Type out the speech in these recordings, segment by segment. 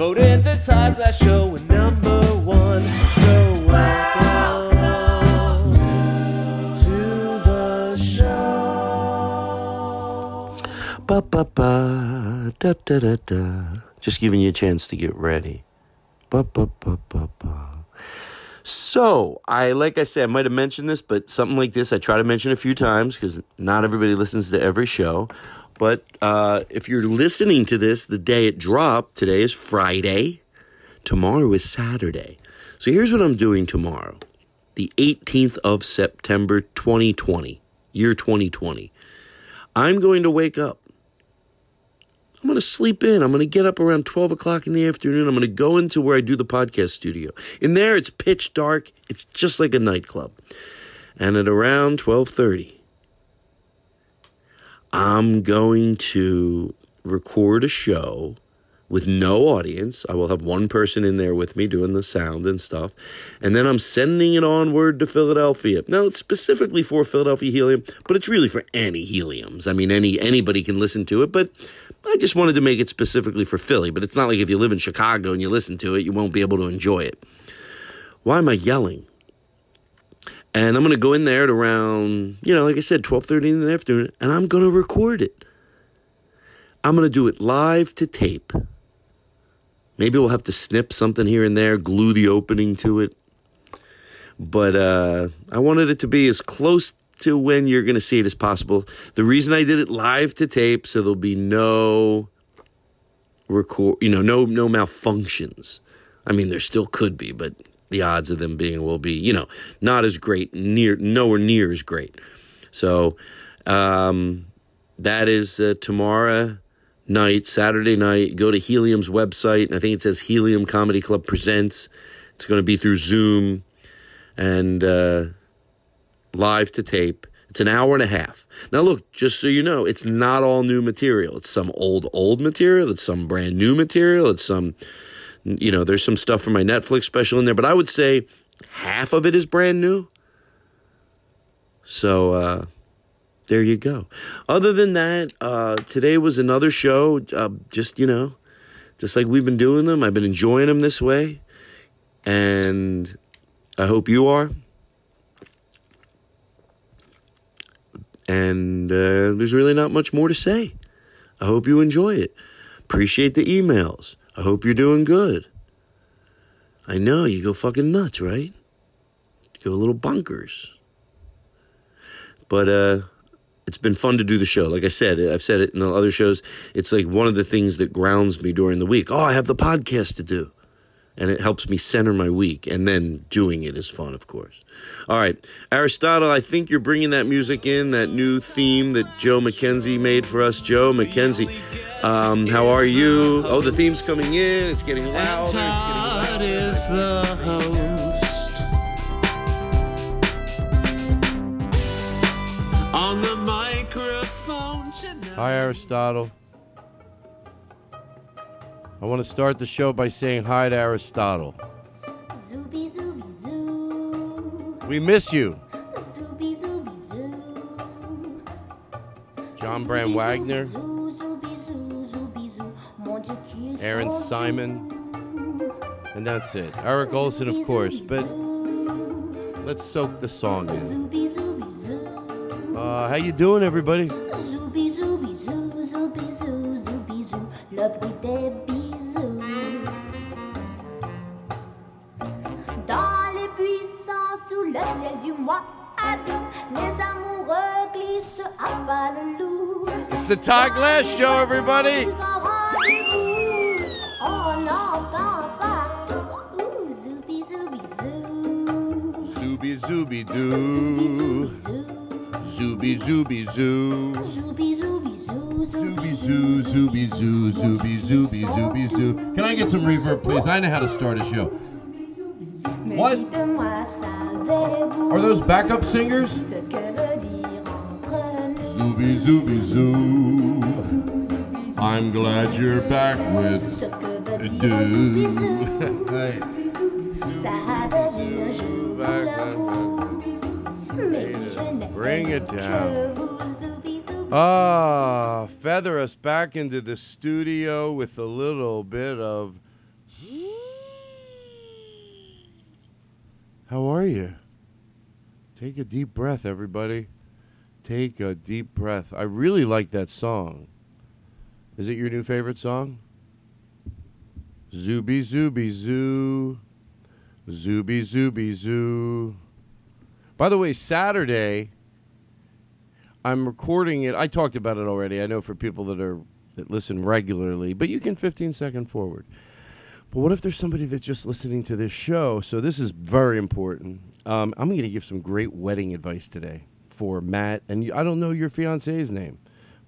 voted the Todd Glass Show a number one. So welcome to the show. Ba ba ba da da da da. Just giving you a chance to get ready. Ba ba ba ba ba. So I, like I said, I might have mentioned this, but something like this I try to mention a few times because not everybody listens to every show. But uh, if you're listening to this the day it dropped, today is Friday. Tomorrow is Saturday. So here's what I'm doing tomorrow, the 18th of September, 2020, year 2020. I'm going to wake up. I'm going to sleep in. I'm going to get up around 12 o'clock in the afternoon. I'm going to go into where I do the podcast studio. In there, it's pitch dark. It's just like a nightclub. And at around 1230, I'm going to record a show with no audience. I will have one person in there with me doing the sound and stuff. And then I'm sending it onward to Philadelphia. Now, it's specifically for Philadelphia Helium, but it's really for any heliums. I mean, any anybody can listen to it, but I just wanted to make it specifically for Philly. But it's not like if you live in Chicago and you listen to it, you won't be able to enjoy it. Why am I yelling? And I'm going to go in there at around, you know, like I said, 12:30 in the afternoon, and I'm going to record it. I'm going to do it live to tape. Maybe we'll have to snip something here and there, glue the opening to it. But uh, I wanted it to be as close to when you're going to see it as possible. The reason I did it live to tape, so there'll be no record, you know, no no malfunctions. I mean, there still could be, but the odds of them being will be, you know, not as great, near nowhere near as great. So um, that is uh, tomorrow night, Saturday night. Go to Helium's website. and I think it says Helium Comedy Club Presents. It's going to be through Zoom and uh, live to tape. It's an hour and a half. Now, look, just so you know, it's not all new material. It's some old, old material. It's some brand new material. It's some, you know, there's some stuff from my Netflix special in there, but I would say half of it is brand new. So, uh, there you go. Other than that, uh, today was another show. Uh, just you know, just like we've been doing them. I've been enjoying them this way, and I hope you are. And uh, there's really not much more to say. I hope you enjoy it. Appreciate the emails. I hope you're doing good. I know you go fucking nuts, right? You go a little bunkers. But uh it's been fun to do the show. Like I said, I've said it in the other shows. It's like one of the things that grounds me during the week. Oh, I have the podcast to do. And it helps me center my week. And then doing it is fun, of course. All right. Aristotle, I think you're bringing that music in, that new theme that Joe McKenzie made for us. Joe McKenzie, um, how are you? Oh, the theme's coming in. It's getting louder. It's getting louder. is the host. On the microphone tonight. Hi, Aristotle. I want to start the show by saying hi to Aristotle. Zooby zooby zoo. We miss you. Zooby zooby John Brand Wagner, Aaron Simon, and that's it. Eric Olson, of course, but let's soak the song in. Uh, how you doing, everybody? Le ciel du mois d'août, les amoureux glissent à pas le loup. It's the Todd Glass Show, everybody. Nous en rendez-vous, on l'entend partout. Ouh, zoubi, zoubi, zou. Zooby zooby Zoubi, doo. zoubi, zou. Zooby zooby zoo. Zoubi, zoubi, zou, Zooby zoo, zooby zoo, zooby zooby zooby zoo. Can I get some reverb, please? I know how to start a show. Mais What? Are those backup singers? ce que veut dire entre nous Zooby zooby zoo. I'm glad you're back with Ce que veut dire do. bisou Hey. Ça veut dire je vous l'avoue Mais je n'ai Bring it down. vous zoubi, zoubi. Ah, feather us back into the studio with a little bit of. How are you? Take a deep breath, everybody. Take a deep breath. I really like that song. Is it your new favorite song? Zooby zooby zoo. Zooby zooby zoo. By the way, Saturday, I'm recording it. I talked about it already. I know for people that are that listen regularly, but you can 15 second forward. But what if there's somebody that's just listening to this show? So this is very important. Um, I'm going to give some great wedding advice today for Matt, and you- I don't know your fiance's name,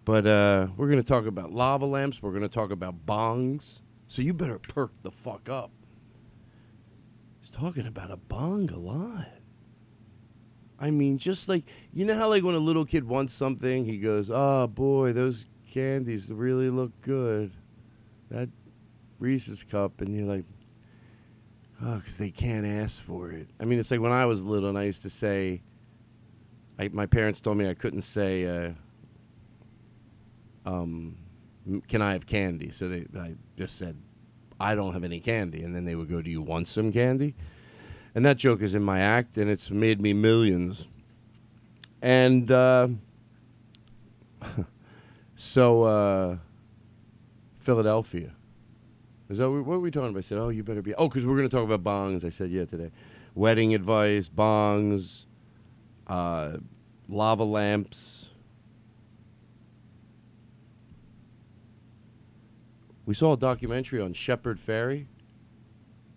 but uh, we're going to talk about lava lamps. We're going to talk about bongs. So you better perk the fuck up. He's talking about a bong a lot. I mean, just like you know how like when a little kid wants something, he goes, "Oh boy, those candies really look good." That Reese's cup, and you're like, "Oh, because they can't ask for it." I mean, it's like when I was little, and I used to say, I, my parents told me I couldn't say, uh, um, "Can I have candy?" So they, I just said, "I don't have any candy," and then they would go, "Do you want some candy?" And that joke is in my act, and it's made me millions. And uh, so, uh, Philadelphia. Is that what were we talking about? I said, "Oh, you better be." Oh, because we're going to talk about bongs. I said, "Yeah, today." Wedding advice, bongs, uh, lava lamps. We saw a documentary on Shepard Fairey.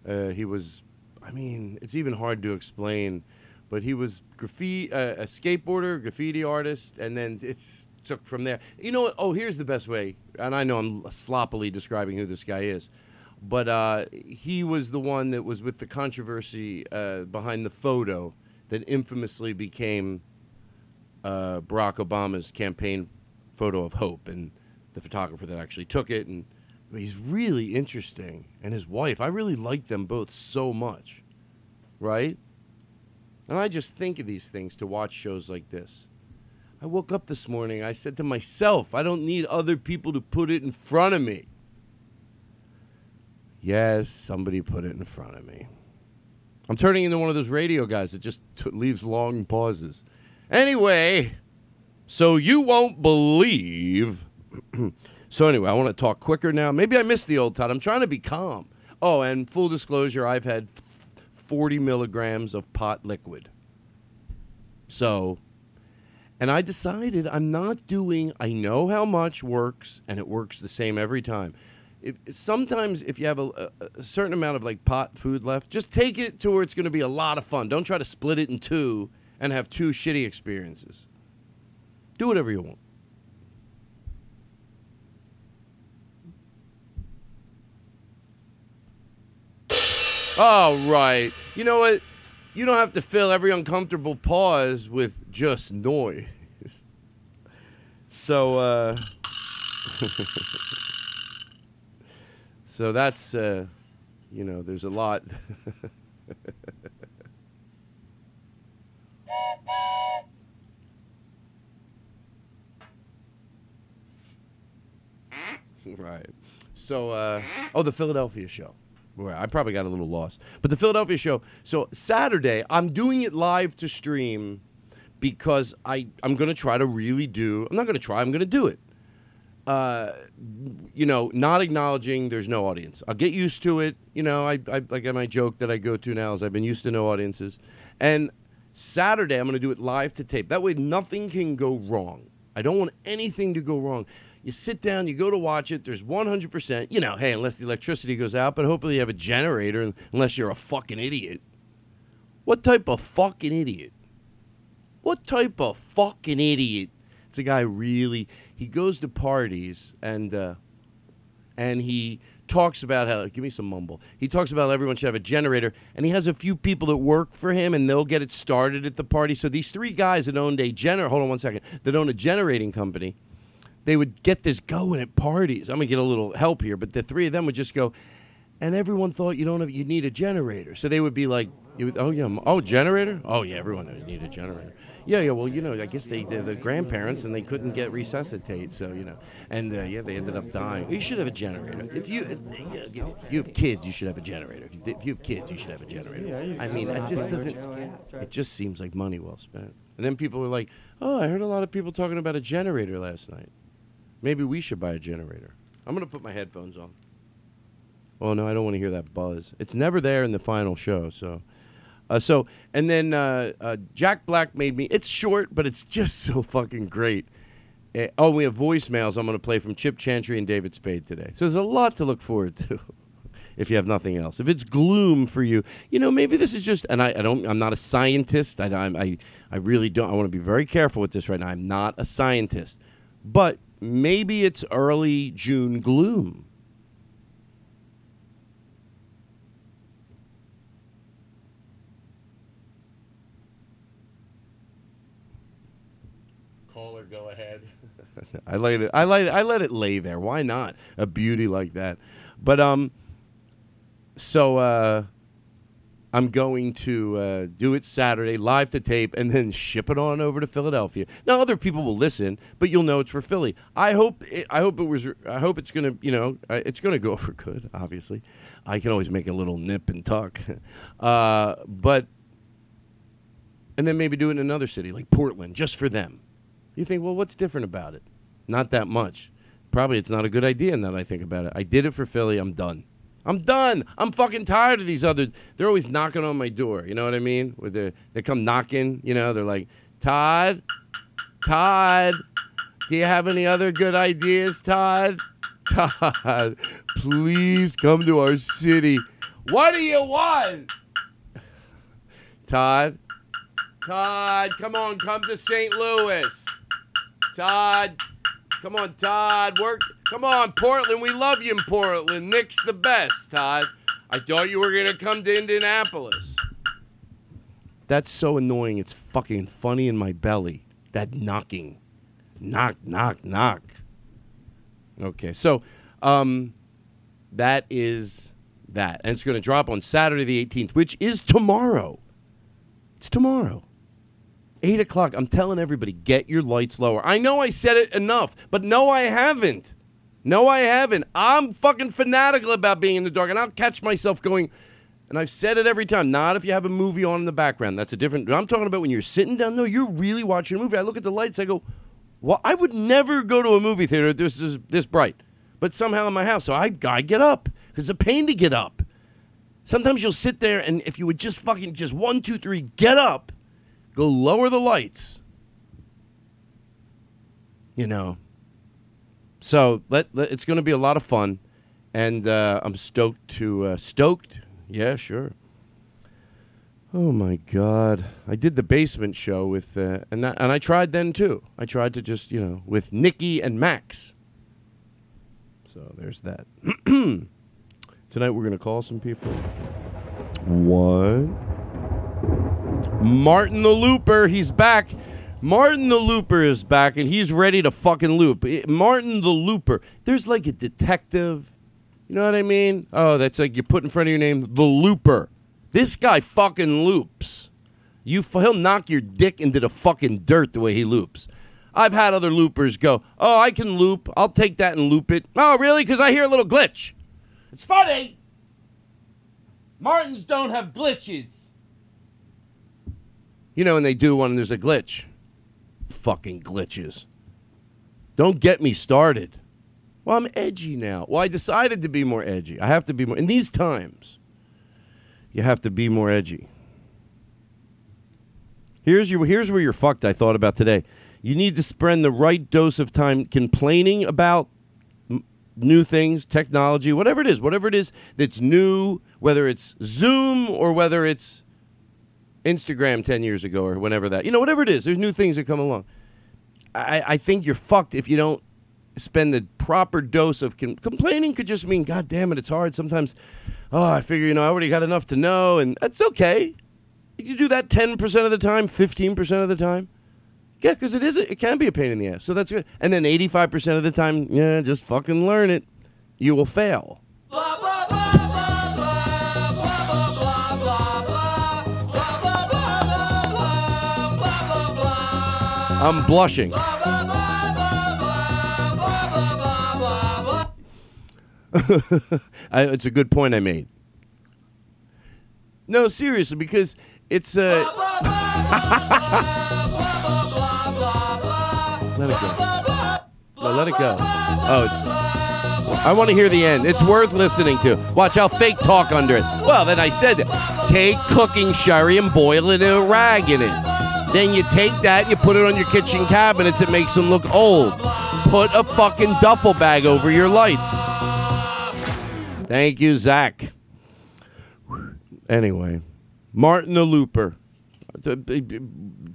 Uh, he was, I mean, it's even hard to explain, but he was graffiti, uh, a skateboarder, graffiti artist, and then it's took from there. You know what? Oh, here's the best way, and I know I'm sloppily describing who this guy is, but uh, he was the one that was with the controversy uh, behind the photo that infamously became uh, Barack Obama's campaign photo of hope, and the photographer that actually took it, and he's really interesting. And his wife, I really like them both so much, right? And I just think of these things to watch shows like this. I woke up this morning, I said to myself, I don't need other people to put it in front of me. Yes, somebody put it in front of me. I'm turning into one of those radio guys that just t- leaves long pauses. Anyway, so you won't believe. so anyway, I want to talk quicker now. Maybe I missed the old Todd. I'm trying to be calm. Oh, and full disclosure, I've had 40 milligrams of pot liquid. So, and I decided I'm not doing. I know how much works, and it works the same every time. If, sometimes if you have a, a, certain amount of like pot food left, just take it to where it's going to be a lot of fun. Don't try to split it in two and have two shitty experiences. Do whatever you want. All right. You know what? You don't have to fill every uncomfortable pause with just noise. So, uh, so that's, uh, you know, there's a lot. Right. So, uh, oh, the Philadelphia show. Where I probably got a little lost, but the Philadelphia show. So Saturday, I'm doing it live to stream because I I'm going to try to really do. I'm not going to try. I'm going to do it. Uh, you know, not acknowledging there's no audience. I'll get used to it. You know, I, I like my joke that I go to now is I've been used to no audiences, and Saturday I'm going to do it live to tape. That way, nothing can go wrong. I don't want anything to go wrong. You sit down, you go to watch it. There's 100%. You know, hey, unless the electricity goes out, but hopefully you have a generator, unless you're a fucking idiot. What type of fucking idiot? What type of fucking idiot? It's a guy really. He goes to parties and uh, and he talks about how. Give me some mumble. He talks about how everyone should have a generator, and he has a few people that work for him, and they'll get it started at the party. So these three guys that owned a gener. Hold on one second. That own a generating company they would get this going at parties. I'm gonna get a little help here, but the three of them would just go, and everyone thought you don't have you need a generator. So they would be like, oh yeah, oh generator, oh yeah, everyone would need a generator. Yeah, yeah. Well, you know, I guess they they're the grandparents and they couldn't get resuscitate, so you know, and uh, yeah, they ended up dying. You should have a generator. If you uh, you have kids, you should have a generator. If you, if you have kids, you should have a generator. I mean, it just doesn't. It just seems like money well spent. And then people were like, oh, I heard a lot of people talking about a generator last night. Maybe we should buy a generator. I'm going to put my headphones on. Oh, no, I don't want to hear that buzz. It's never there in the final show, so. Uh, so, and then uh, uh, Jack Black made me. It's short, but it's just so fucking great. Uh, oh, we have voicemails I'm going to play from Chip Chantry and David Spade today. So there's a lot to look forward to. if you have nothing else, if it's gloom for you, you know maybe this is just. And I, I don't. I'm not a scientist. I, I, I really don't. I want to be very careful with this right now. I'm not a scientist, but maybe it's early June gloom. Caller, go ahead. I let it. I let. It, I let it lay there. Why not? A beauty like that. But um. So uh, I'm going to uh, do it Saturday, live to tape, and then ship it on over to Philadelphia. Now, other people will listen, but you'll know it's for Philly. I hope. It, I hope it was. I hope it's gonna. You know, it's gonna go for good. Obviously, I can always make a little nip and tuck, uh, but and then maybe do it in another city like Portland, just for them. You think, well, what's different about it? Not that much. Probably it's not a good idea. Now that I think about it, I did it for Philly. I'm done. I'm done. I'm fucking tired of these other. They're always knocking on my door. You know what I mean? With the they come knocking. You know, they're like, Todd, Todd, do you have any other good ideas, Todd? Todd, please come to our city. What do you want? Todd, Todd, come on, come to St. Louis. Todd, come on, Todd, work. Come on, Portland. We love you in Portland. Nick's the best, Todd. I thought you were going to come to Indianapolis. That's so annoying. It's fucking funny in my belly. That knocking. Knock, knock, knock. Okay, so um, that is that. And it's going to drop on Saturday the 18th, which is tomorrow. It's tomorrow. 8 o'clock. I'm telling everybody, get your lights lower. I know I said it enough, but no, I haven't. No, I haven't. I'm fucking fanatical about being in the dark, and I'll catch myself going. And I've said it every time. Not if you have a movie on in the background. That's a different. I'm talking about when you're sitting down. No, you're really watching a movie. I look at the lights. I go, "Well, I would never go to a movie theater this is this bright." But somehow in my house, so I I get up it's a pain to get up. Sometimes you'll sit there, and if you would just fucking just one, two, three, get up, go lower the lights. You know, so let, let it's going to be a lot of fun, and uh, I'm stoked to uh, stoked. Yeah, sure. Oh my God! I did the basement show with, uh, and that, and I tried then too. I tried to just you know with Nikki and Max. So there's that. Tonight we're gonna call some people. What? Martin the Looper, he's back. Martin the Looper is back and he's ready to fucking loop. Martin the Looper. There's like a detective. You know what I mean? Oh, that's like you put in front of your name the Looper. This guy fucking loops. You he'll knock your dick into the fucking dirt the way he loops. I've had other loopers go, "Oh, I can loop. I'll take that and loop it." Oh, really? Because I hear a little glitch. It's funny. Martins don't have glitches. You know, when they do one, and there's a glitch. Fucking glitches. Don't get me started. Well, I'm edgy now. Well, I decided to be more edgy. I have to be more. In these times, you have to be more edgy. Here's your here's where you're fucked. I thought about today. You need to spend the right dose of time complaining about m- new things, technology, whatever it is, whatever it is that's new, whether it's Zoom or whether it's Instagram 10 years ago or whenever that. You know, whatever it is, there's new things that come along. I, I think you're fucked if you don't spend the proper dose of com- complaining could just mean god damn it it's hard. Sometimes oh i figure you know i already got enough to know and that's okay. You do that 10% of the time 15% of the time. Yeah because it is it can be a pain in the ass. So that's good. And then 85% of the time yeah just fucking learn it. You will fail i'm blushing I, it's a good point I made. No, seriously, because it's uh, let it go. No, let it go. Oh, I want to hear the end. It's worth listening to. Watch, I'll fake talk under it. Well, then I said. Take cooking sherry and boil it in a rag in it. Then you take that you put it on your kitchen cabinets. It makes them look old. Put a fucking duffel bag over your lights. Thank you, Zach. Anyway, Martin the Looper.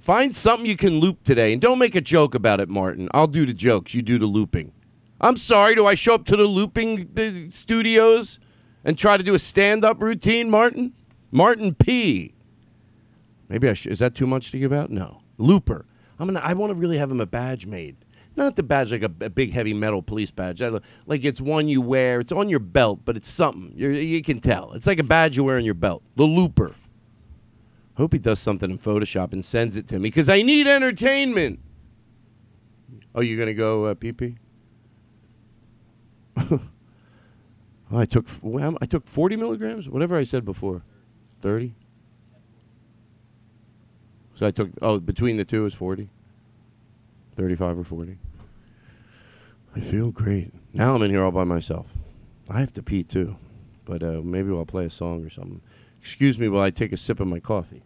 Find something you can loop today and don't make a joke about it, Martin. I'll do the jokes, you do the looping. I'm sorry, do I show up to the looping uh, studios and try to do a stand up routine, Martin? Martin P. Maybe I should. Is that too much to give out? No. Looper. I'm gonna. I want to really have him a badge made. Not the badge like a, a big heavy metal police badge. I, like it's one you wear. It's on your belt, but it's something You're, you can tell. It's like a badge you wear on your belt. The Looper. Hope he does something in Photoshop and sends it to me because I need entertainment. Oh, you're gonna go uh, pee pee? oh, I took well, I took 40 milligrams, whatever I said before. 30. So I took oh between the two is 40. 35 or 40. I feel great. Now I'm in here all by myself. I have to pee too, but uh, maybe I'll play a song or something. Excuse me while I take a sip of my coffee.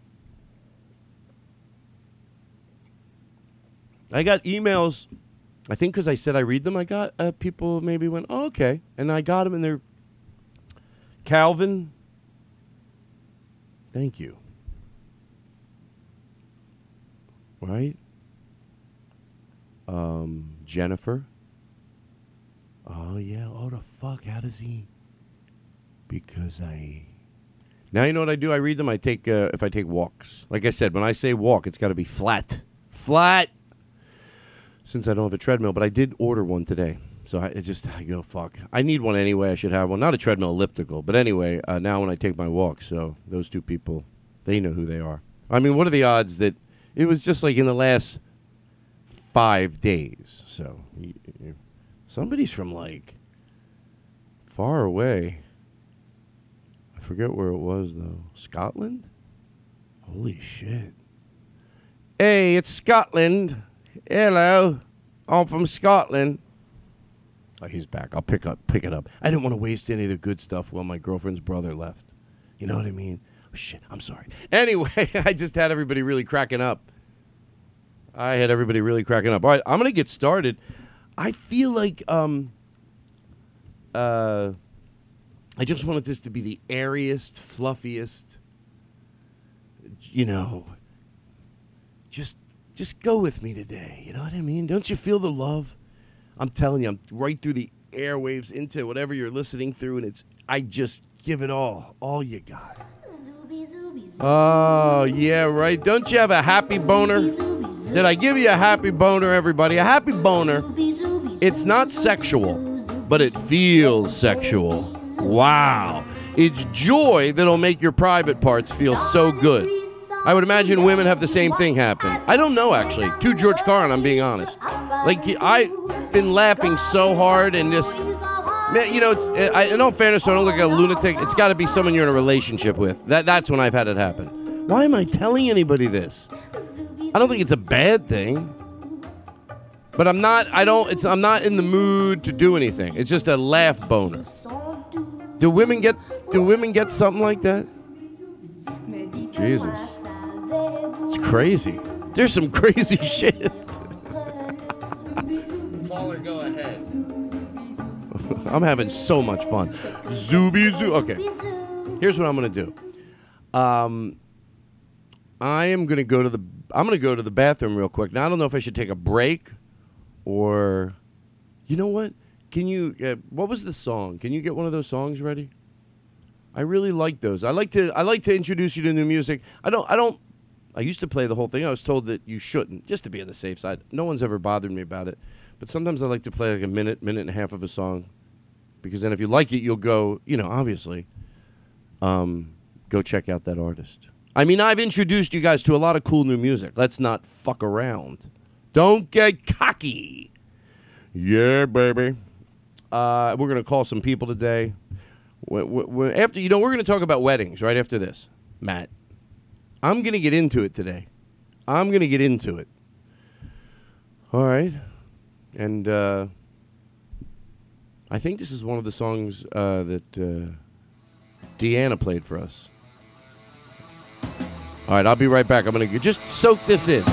I got emails. I think because I said I read them, I got uh, people maybe went, oh, okay. And I got them and they're Calvin. Thank you. Right? um, Jennifer. Oh yeah. Oh the fuck. How does he? Because I. Now you know what I do. I read them. I take uh, if I take walks. Like I said, when I say walk, it's got to be flat, flat. Since I don't have a treadmill, but I did order one today. So I just I go fuck. I need one anyway. I should have one. Not a treadmill, elliptical. But anyway, uh, now when I take my walk, so those two people, they know who they are. I mean, what are the odds that it was just like in the last five days. So somebody's from like far away. I forget where it was though. Scotland? Holy shit. Hey, it's Scotland. Hello. I'm from Scotland. Oh, he's back. I'll pick up pick it up. I didn't want to waste any of the good stuff while my girlfriend's brother left. You know what I mean? Shit, I'm sorry. Anyway, I just had everybody really cracking up. I had everybody really cracking up. All right, I'm going to get started. I feel like um, uh, I just wanted this to be the airiest, fluffiest, you know, just just go with me today. You know what I mean? Don't you feel the love? I'm telling you, I'm right through the airwaves into whatever you're listening through, and it's I just give it all, all you got. Oh yeah, right. Don't you have a happy boner? Did I give you a happy boner, everybody? A happy boner. It's not sexual, but it feels sexual. Wow. It's joy that'll make your private parts feel so good. I would imagine women have the same thing happen. I don't know actually. To George Carlin, I'm being honest. Like I've been laughing so hard and just man, you know, it's uh, I, in all fairness, I don't look like a lunatic. It's got to be someone you're in a relationship with. That that's when I've had it happen. Why am I telling anybody this? I don't think it's a bad thing. But I'm not I don't it's I'm not in the mood to do anything. It's just a laugh boner. Do women get do women get something like that? Jesus. It's crazy. There's some crazy shit. Caller, go ahead. I'm having so much fun. Zooby zoo. Okay. Here's what I'm gonna do. Um, I am gonna go to the. I'm gonna go to the bathroom real quick. Now I don't know if I should take a break, or, you know what? Can you? Uh, what was the song? Can you get one of those songs ready? I really like those. I like to. I like to introduce you to new music. I don't. I don't. I used to play the whole thing. I was told that you shouldn't, just to be on the safe side. No one's ever bothered me about it. But sometimes I like to play like a minute, minute and a half of a song, because then if you like it, you'll go. You know, obviously, um, go check out that artist. I mean, I've introduced you guys to a lot of cool new music. Let's not fuck around. Don't get cocky. Yeah, baby. Uh, we're gonna call some people today. After you know, we're gonna talk about weddings right after this, Matt. I'm gonna get into it today. I'm gonna get into it. All right, and uh, I think this is one of the songs uh, that uh, Deanna played for us. All right, I'll be right back. I'm gonna just soak this in.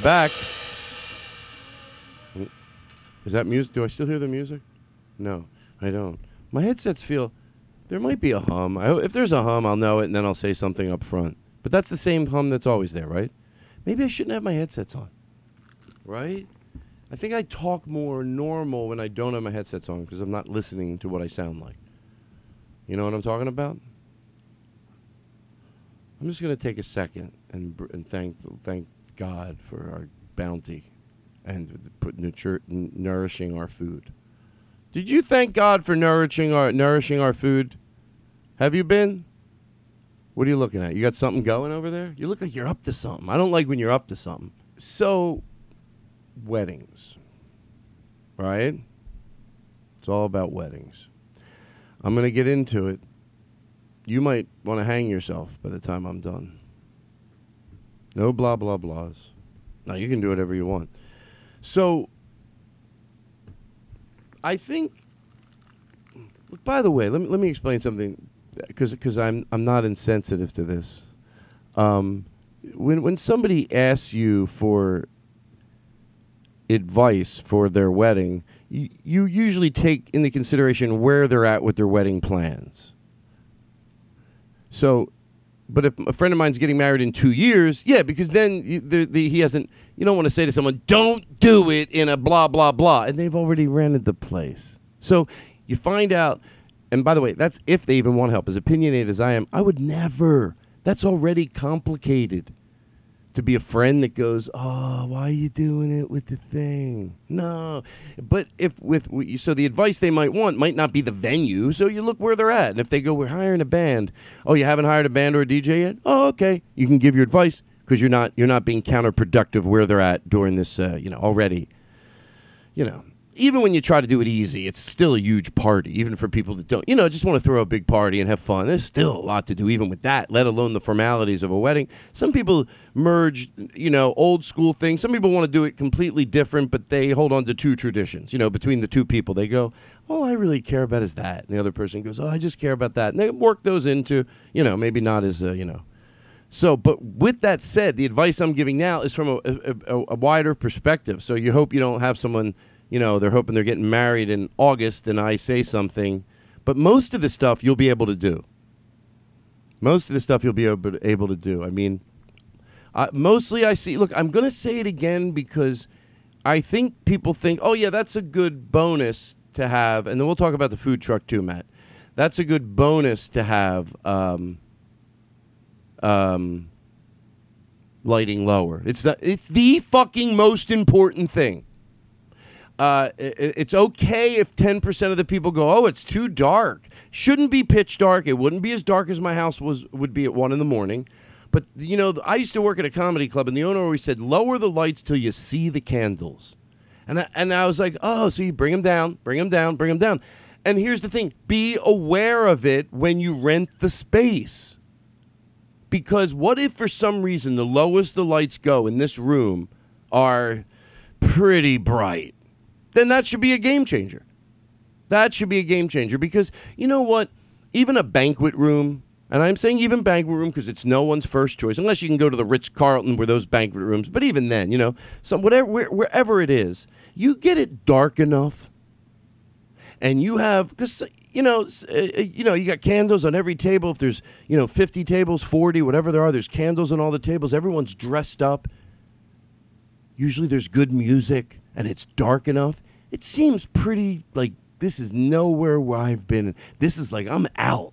Back. Is that music? Do I still hear the music? No, I don't. My headsets feel there might be a hum. I, if there's a hum, I'll know it, and then I'll say something up front. But that's the same hum that's always there, right? Maybe I shouldn't have my headsets on, right? I think I talk more normal when I don't have my headsets on because I'm not listening to what I sound like. You know what I'm talking about? I'm just gonna take a second and and thank thank God for our bounty and put nurture, nourishing our food. Did you thank God for nourishing our nourishing our food? Have you been? What are you looking at? You got something going over there? You look like you're up to something. I don't like when you're up to something. So, weddings, right? It's all about weddings. I'm going to get into it. You might want to hang yourself by the time I'm done. No blah, blah, blahs. Now, you can do whatever you want. So, I think. By the way, let me let me explain something, because because I'm I'm not insensitive to this. Um, when when somebody asks you for advice for their wedding, you, you usually take into consideration where they're at with their wedding plans. So, But if a friend of mine's getting married in two years, yeah, because then you- the, the, he hasn't. You don't want to say to someone, "Don't do it in a blah blah blah," and they've already rented the place. So you find out. And by the way, that's if they even want help. As opinionated as I am, I would never. That's already complicated. To be a friend that goes, oh, why are you doing it with the thing? No, but if with so the advice they might want might not be the venue. So you look where they're at, and if they go, we're hiring a band. Oh, you haven't hired a band or a DJ yet? Oh, okay. You can give your advice because you're not you're not being counterproductive where they're at during this. Uh, you know already. You know, even when you try to do it easy, it's still a huge party. Even for people that don't, you know, just want to throw a big party and have fun. There's still a lot to do, even with that. Let alone the formalities of a wedding. Some people merge, you know, old school things. Some people want to do it completely different, but they hold on to two traditions. You know, between the two people, they go, "All I really care about is that," and the other person goes, "Oh, I just care about that," and they work those into, you know, maybe not as, uh, you know. So, but with that said, the advice I'm giving now is from a, a, a, a wider perspective. So you hope you don't have someone, you know, they're hoping they're getting married in August and I say something. But most of the stuff you'll be able to do. Most of the stuff you'll be able, able to do. I mean, mostly I see, look, I'm going to say it again because I think people think, oh, yeah, that's a good bonus to have. And then we'll talk about the food truck too, Matt. That's a good bonus to have. Um, um, lighting lower. It's the it's the fucking most important thing. Uh, it's okay if ten percent of the people go, "Oh, it's too dark." Shouldn't be pitch dark. It wouldn't be as dark as my house was would be at one in the morning. But you know, I used to work at a comedy club, and the owner always said, "Lower the lights till you see the candles." And I, and I was like, "Oh, you bring them down, bring them down, bring them down." And here's the thing: be aware of it when you rent the space. Because what if for some reason the lowest the lights go in this room are pretty bright? Then that should be a game changer. That should be a game changer because you know what? Even a banquet room, and I'm saying even banquet room because it's no one's first choice, unless you can go to the Ritz Carlton where those banquet rooms. But even then, you know, some whatever where, wherever it is, you get it dark enough and you have because you know uh, uh, you know you got candles on every table if there's you know 50 tables 40 whatever there are there's candles on all the tables everyone's dressed up usually there's good music and it's dark enough it seems pretty like this is nowhere where i've been this is like i'm out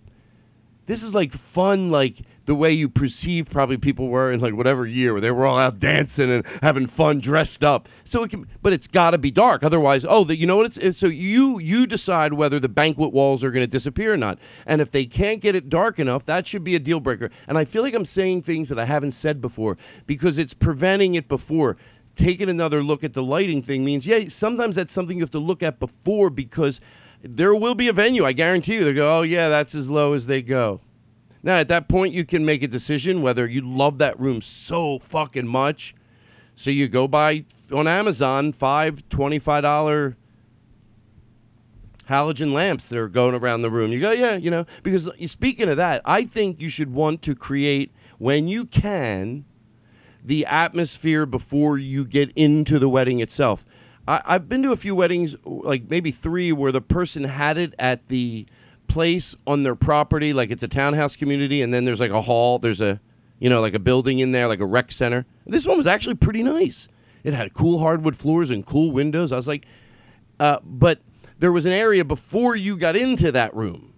this is like fun, like the way you perceive probably people were in like whatever year where they were all out dancing and having fun, dressed up. So it can, but it's got to be dark. Otherwise, oh, the, you know what? It's, it's so you you decide whether the banquet walls are going to disappear or not. And if they can't get it dark enough, that should be a deal breaker. And I feel like I'm saying things that I haven't said before because it's preventing it before. Taking another look at the lighting thing means, yeah, sometimes that's something you have to look at before because there will be a venue. I guarantee you. They go, oh yeah, that's as low as they go. Now at that point, you can make a decision whether you love that room so fucking much, so you go buy on Amazon five twenty-five dollar halogen lamps that are going around the room. You go, yeah, you know, because speaking of that, I think you should want to create when you can the atmosphere before you get into the wedding itself. I, I've been to a few weddings, like maybe three, where the person had it at the place on their property, like it's a townhouse community, and then there's like a hall, there's a, you know, like a building in there, like a rec center. This one was actually pretty nice. It had cool hardwood floors and cool windows. I was like, uh, but there was an area before you got into that room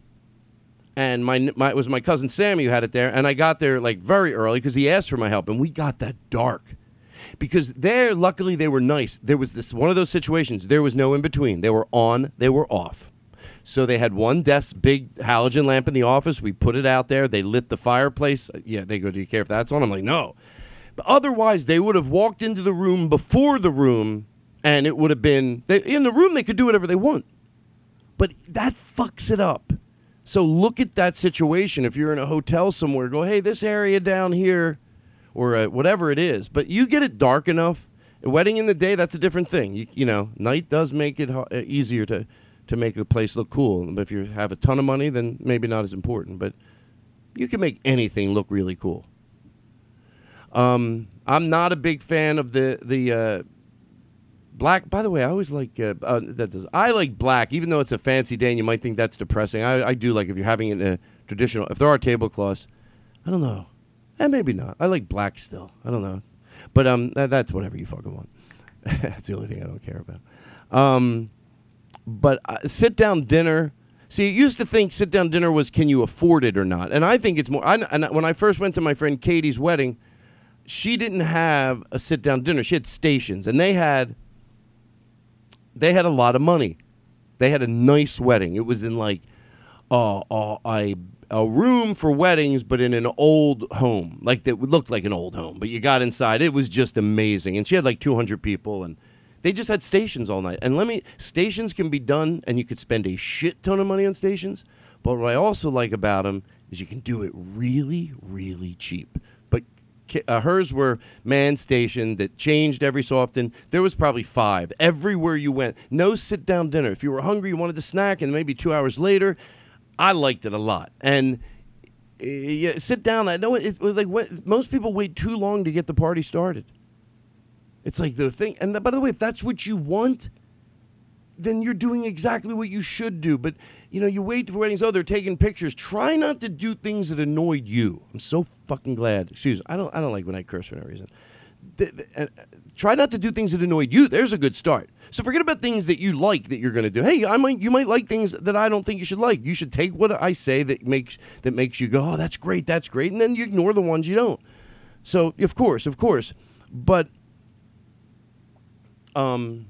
and my, my it was my cousin Sammy who had it there, and I got there like very early because he asked for my help, and we got that dark. Because there, luckily, they were nice. There was this one of those situations. There was no in between. They were on, they were off. So they had one desk, big halogen lamp in the office. We put it out there. They lit the fireplace. Uh, yeah, they go, "Do you care if that's on?" I'm like, "No." But otherwise, they would have walked into the room before the room, and it would have been they, in the room. They could do whatever they want, but that fucks it up. So look at that situation. If you're in a hotel somewhere, go, hey, this area down here, or uh, whatever it is. But you get it dark enough. A wedding in the day, that's a different thing. You, you know, night does make it ho- uh, easier to to make a place look cool. But if you have a ton of money, then maybe not as important. But you can make anything look really cool. Um, I'm not a big fan of the the uh, black. By the way, I always like uh, uh, that. Does, I like black, even though it's a fancy day, and you might think that's depressing. I, I do like if you're having it in a traditional. If there are tablecloths, I don't know. And maybe not. I like black still. I don't know. But um, that, that's whatever you fucking want. that's the only thing I don't care about. Um, but uh, sit down dinner. See, it used to think sit down dinner was can you afford it or not, and I think it's more. I, and when I first went to my friend Katie's wedding, she didn't have a sit down dinner. She had stations, and they had they had a lot of money. They had a nice wedding. It was in like uh, uh, a a room for weddings, but in an old home, like that looked like an old home. But you got inside, it was just amazing. And she had like 200 people, and they just had stations all night. And let me, stations can be done, and you could spend a shit ton of money on stations. But what I also like about them is you can do it really, really cheap. Uh, hers were man station that changed every so often. There was probably five everywhere you went. No sit down dinner. If you were hungry, you wanted to snack, and maybe two hours later, I liked it a lot. And uh, yeah, sit down. I know it, it was like when, most people wait too long to get the party started. It's like the thing. And by the way, if that's what you want, then you're doing exactly what you should do. But you know, you wait for weddings. Oh, they're taking pictures. Try not to do things that annoyed you. I'm so fucking glad. Excuse me. I don't. I don't like when I curse for no reason. Uh, try not to do things that annoyed you. There's a good start. So forget about things that you like that you're going to do. Hey, I might you might like things that I don't think you should like. You should take what I say that makes that makes you go, oh, that's great, that's great, and then you ignore the ones you don't. So of course, of course, but um,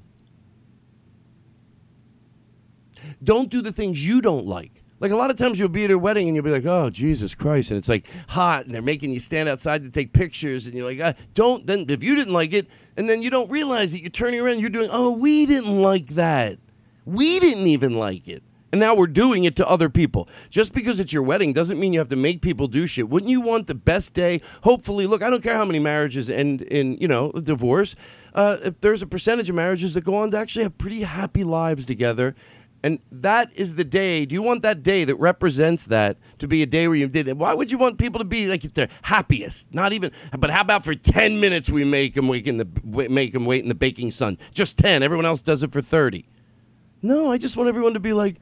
don't do the things you don't like. Like a lot of times you'll be at a wedding and you'll be like, "Oh Jesus Christ!" and it's like hot and they're making you stand outside to take pictures and you're like, ah, "Don't." Then if you didn't like it, and then you don't realize that you're turning around, you're doing, "Oh, we didn't like that. We didn't even like it." And now we're doing it to other people. Just because it's your wedding doesn't mean you have to make people do shit. Wouldn't you want the best day? Hopefully, look, I don't care how many marriages end in, you know, divorce. Uh, if there's a percentage of marriages that go on to actually have pretty happy lives together. And that is the day. Do you want that day that represents that to be a day where you did it? Why would you want people to be like at their happiest? Not even. But how about for ten minutes we make them wait in the make them wait in the baking sun? Just ten. Everyone else does it for thirty. No, I just want everyone to be like,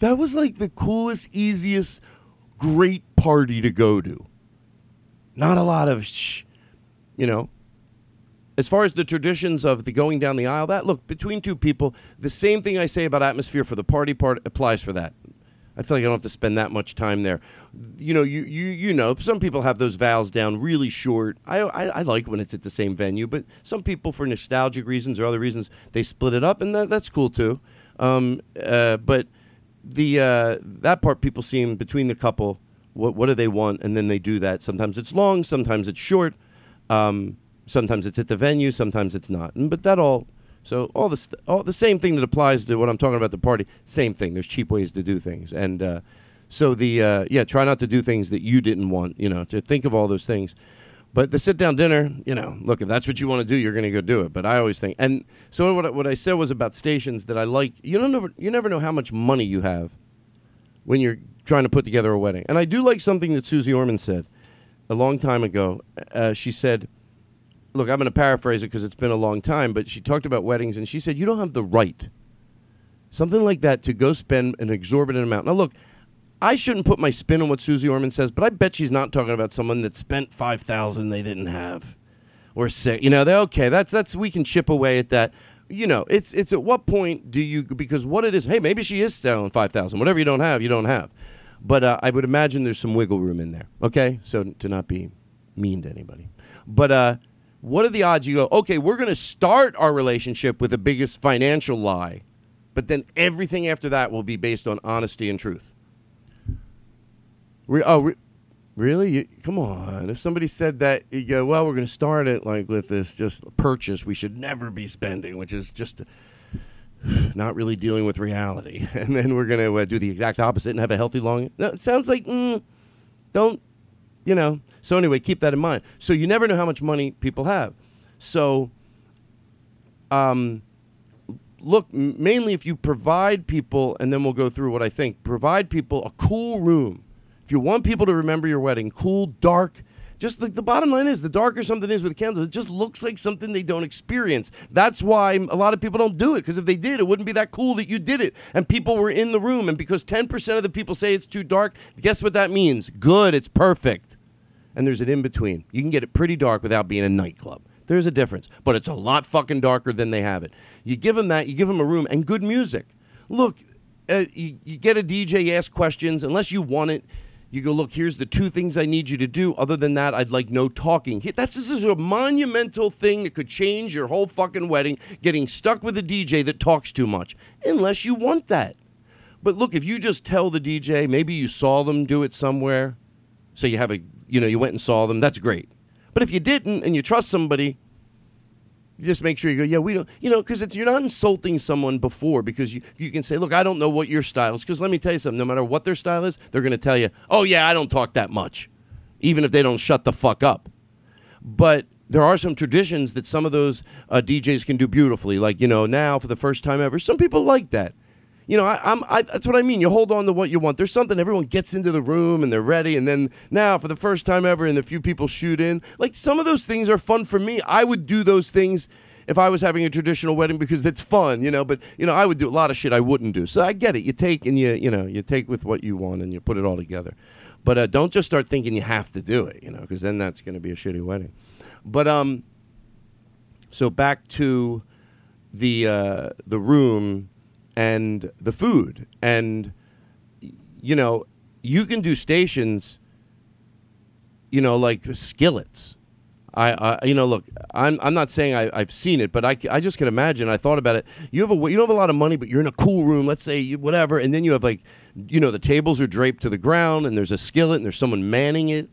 that was like the coolest, easiest, great party to go to. Not a lot of, shh, you know. As far as the traditions of the going down the aisle, that look between two people, the same thing I say about atmosphere for the party part applies for that. I feel like I don't have to spend that much time there. You know, you you you know, some people have those vows down really short. I, I I like when it's at the same venue, but some people, for nostalgic reasons or other reasons, they split it up, and that, that's cool too. Um, uh, but the uh, that part people seem between the couple. What what do they want, and then they do that. Sometimes it's long, sometimes it's short. Um, sometimes it's at the venue, sometimes it's not. But that all. So all the st- all the same thing that applies to what I'm talking about the party. Same thing. There's cheap ways to do things, and uh, so the uh, yeah, try not to do things that you didn't want. You know, to think of all those things. But the sit down dinner, you know, look, if that's what you want to do, you're going to go do it. But I always think, and so what, I- what I said was about stations that I like. You don't never, you never know how much money you have when you're trying to put together a wedding. And I do like something that Suze Orman said a long time ago. Uh, she said, "Look, I'm going to paraphrase it because it's been a long time." But she talked about weddings, and she said, "You don't have the right, something like that, to go spend an exorbitant amount." Now, look. I shouldn't put my spin on what Suze Orman says, but I bet she's not talking about someone that spent five thousand they didn't have, or six. You know, they're okay. That's that's we can chip away at that. You know, it's it's at what point do you because what it is? Hey, maybe she is selling five thousand. Whatever you don't have, you don't have. But uh, I would imagine there's some wiggle room in there. Okay, so to not be mean to anybody, but uh, what are the odds you go? Okay, we're going to start our relationship with the biggest financial lie, but then everything after that will be based on honesty and truth. Re- oh, re- really? You, come on. If somebody said that, you go, well, we're going to start it like with this just purchase we should never be spending, which is just not really dealing with reality. And then we're going to uh, do the exact opposite and have a healthy long. No, it sounds like, mm, don't, you know. So anyway, keep that in mind. So you never know how much money people have. So, um, look, m- mainly if you provide people, and then we'll go through what I think, provide people a cool room. If you want people to remember your wedding, cool, dark, just like the bottom line is, the darker something is with candles, it just looks like something they don't experience. That's why a lot of people don't do it, because if they did, it wouldn't be that cool that you did it. And people were in the room, and because 10% of the people say it's too dark, guess what that means? Good, it's perfect. And there's an in between. You can get it pretty dark without being a nightclub. There's a difference, but it's a lot fucking darker than they have it. You give them that, you give them a room and good music. Look, uh, you, you get a DJ, ask questions, unless you want it. You go, look, here's the two things I need you to do. Other than that, I'd like no talking. That's this is a monumental thing that could change your whole fucking wedding, getting stuck with a DJ that talks too much. Unless you want that. But look, if you just tell the DJ, maybe you saw them do it somewhere, so you have a, you know, you went and saw them, that's great. But if you didn't and you trust somebody, you just make sure you go, yeah, we don't, you know, because it's you're not insulting someone before because you, you can say, look, I don't know what your style is. Because let me tell you something, no matter what their style is, they're going to tell you, oh, yeah, I don't talk that much, even if they don't shut the fuck up. But there are some traditions that some of those uh, DJs can do beautifully. Like, you know, now for the first time ever, some people like that. You know, I, I'm, I, that's what I mean. You hold on to what you want. There's something everyone gets into the room and they're ready, and then now for the first time ever, and a few people shoot in. Like some of those things are fun for me. I would do those things if I was having a traditional wedding because it's fun, you know. But you know, I would do a lot of shit I wouldn't do. So I get it. You take and you, you know, you take with what you want and you put it all together. But uh, don't just start thinking you have to do it, you know, because then that's going to be a shitty wedding. But um, so back to the uh, the room and the food and you know you can do stations you know like skillets I, I you know look I'm, I'm not saying I, I've seen it but I, I just can imagine I thought about it you have a you don't have a lot of money but you're in a cool room let's say you, whatever and then you have like you know the tables are draped to the ground and there's a skillet and there's someone manning it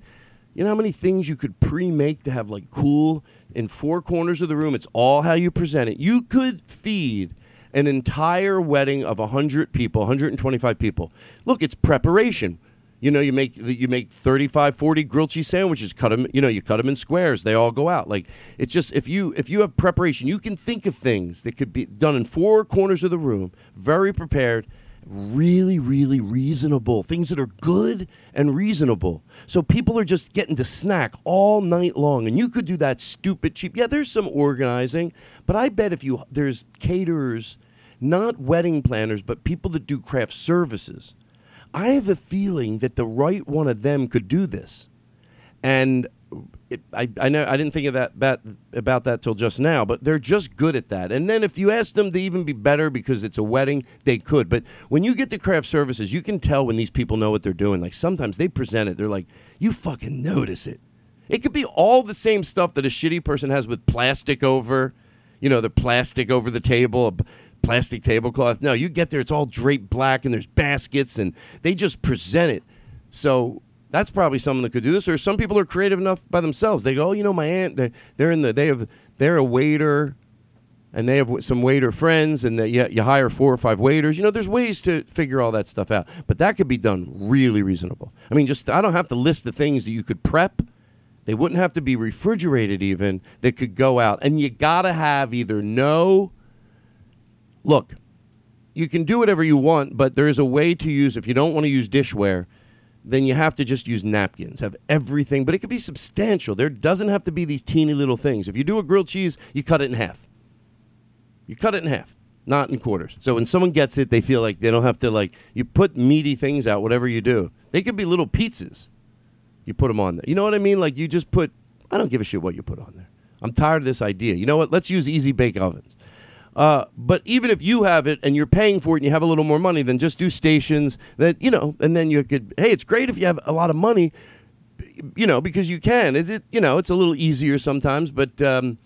you know how many things you could pre-make to have like cool in four corners of the room? It's all how you present it. You could feed an entire wedding of 100 people, 125 people. Look, it's preparation. You know, you make you make 35, 40 grilled cheese sandwiches, cut them, you know, you cut them in squares. They all go out. Like it's just if you if you have preparation, you can think of things that could be done in four corners of the room, very prepared, really, really reasonable. Things that are good and reasonable. So people are just getting to snack all night long. And you could do that stupid cheap. Yeah, there's some organizing, but I bet if you there's caterers, not wedding planners, but people that do craft services. I have a feeling that the right one of them could do this. And it, I, I know I didn't think of that, that about that till just now, but they're just good at that. And then if you ask them to even be better because it's a wedding, they could. But when you get to craft services, you can tell when these people know what they're doing. Like sometimes they present it, they're like, you fucking notice it. It could be all the same stuff that a shitty person has with plastic over, you know, the plastic over the table, plastic tablecloth. No, you get there, it's all draped black and there's baskets and they just present it. So that's probably someone that could do this. Or some people are creative enough by themselves. They go, oh, you know, my aunt, they, they're in the, they have, they're a waiter and they have some waiter friends and they, you, you hire four or five waiters. You know, there's ways to figure all that stuff out. But that could be done really reasonable. I mean, just, I don't have to list the things that you could prep. They wouldn't have to be refrigerated even. They could go out. And you got to have either no, look, you can do whatever you want, but there is a way to use, if you don't want to use dishware, then you have to just use napkins. Have everything, but it could be substantial. There doesn't have to be these teeny little things. If you do a grilled cheese, you cut it in half. You cut it in half, not in quarters. So when someone gets it, they feel like they don't have to like you put meaty things out. Whatever you do, they could be little pizzas. You put them on there. You know what I mean? Like you just put. I don't give a shit what you put on there. I'm tired of this idea. You know what? Let's use easy bake ovens. Uh, but even if you have it and you're paying for it and you have a little more money, then just do stations that you know, and then you could. Hey, it's great if you have a lot of money, you know, because you can. Is it? You know, it's a little easier sometimes, but um,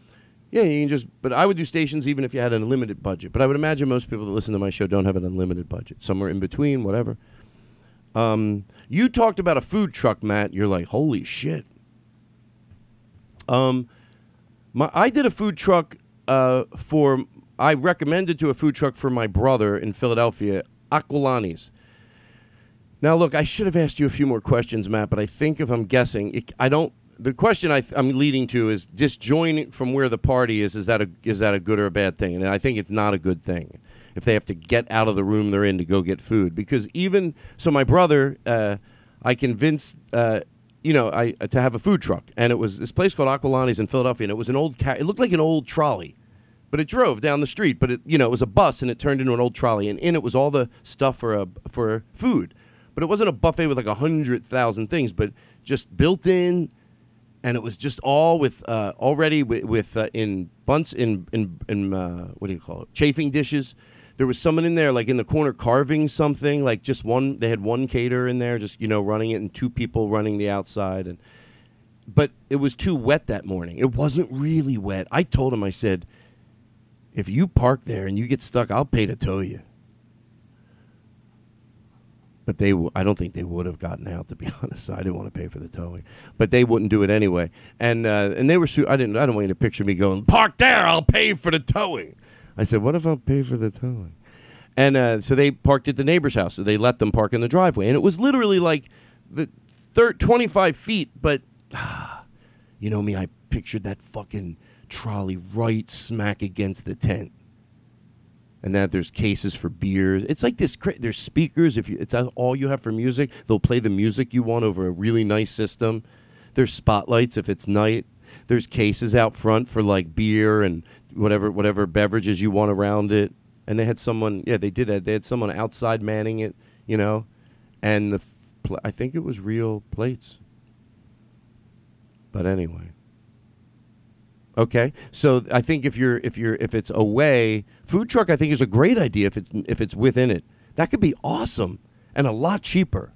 yeah, you can just. But I would do stations even if you had an unlimited budget. But I would imagine most people that listen to my show don't have an unlimited budget. Somewhere in between, whatever. Um, you talked about a food truck, Matt. You're like, holy shit. Um, my I did a food truck uh, for. I recommended to a food truck for my brother in Philadelphia, Aquilani's. Now, look, I should have asked you a few more questions, Matt, but I think if I'm guessing, it, I don't. The question I I'm leading to is disjoining from where the party is. Is that a is that a good or a bad thing? And I think it's not a good thing if they have to get out of the room they're in to go get food. Because even so, my brother, uh, I convinced. Uh, you know, I to have a food truck, and it was this place called Aquilani's in Philadelphia, and it was an old. Ca- it looked like an old trolley, but it drove down the street. But it, you know, it was a bus, and it turned into an old trolley, and in it was all the stuff for a for food. But it wasn't a buffet with like a hundred thousand things, but just built in, and it was just all with uh, already with, with uh, in bunts in in in uh, what do you call it chafing dishes. There was someone in there like in the corner carving something like just one. They had one caterer in there, just you know running it, and two people running the outside. And but it was too wet that morning. It wasn't really wet. I told him, I said, if you park there and you get stuck, I'll pay to tow you. But they, w- I don't think they would have gotten out. To be honest, I didn't want to pay for the towing, but they wouldn't do it anyway. And uh, and they were. Su- I didn't. I don't want you to picture me going park there. I'll pay for the towing. I said, what if I'll pay for the towing? And uh, so they parked at the neighbor's house. So they let them park in the driveway, and it was literally like the thir- 25 feet. But you know me, I pictured that fucking trolley right smack against the tent and that there's cases for beers. It's like this. There's speakers. If you, it's all you have for music, they'll play the music you want over a really nice system. There's spotlights if it's night. There's cases out front for like beer and whatever whatever beverages you want around it. And they had someone. Yeah, they did. That. They had someone outside manning it. You know, and the f- I think it was real plates. But anyway. Okay, so I think if you're if you're if it's away, food truck I think is a great idea if it's if it's within it. That could be awesome and a lot cheaper.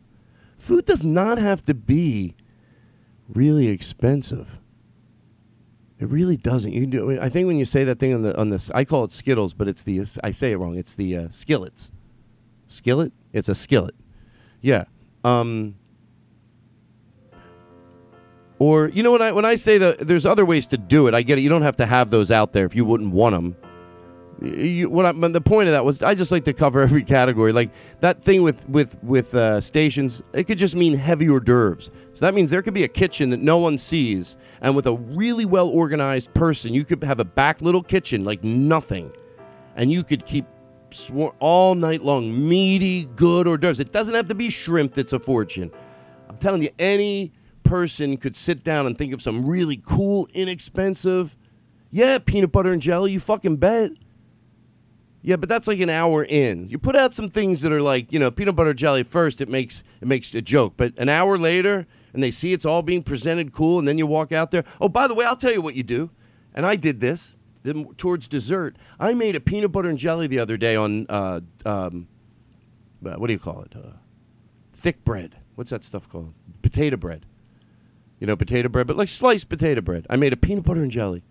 Food does not have to be really expensive. It really doesn't. You do. I think when you say that thing on the on this, I call it Skittles, but it's the I say it wrong. It's the uh, skillets. Skillet. It's a skillet. Yeah. Um, or you know when I when I say that there's other ways to do it, I get it. You don't have to have those out there if you wouldn't want them. You, what I, the point of that was I just like to cover every category. Like that thing with with with uh, stations, it could just mean heavy hors d'oeuvres. So that means there could be a kitchen that no one sees, and with a really well organized person, you could have a back little kitchen like nothing, and you could keep swar- all night long meaty good hors d'oeuvres. It doesn't have to be shrimp that's a fortune. I'm telling you, any person could sit down and think of some really cool, inexpensive, yeah, peanut butter and jelly. You fucking bet. Yeah, but that's like an hour in. You put out some things that are like, you know, peanut butter jelly first, it makes it makes a joke. But an hour later, and they see it's all being presented cool, and then you walk out there. Oh, by the way, I'll tell you what you do. And I did this then towards dessert. I made a peanut butter and jelly the other day on uh, um, uh, what do you call it? Uh, thick bread. What's that stuff called? Potato bread. You know, potato bread, but like sliced potato bread. I made a peanut butter and jelly,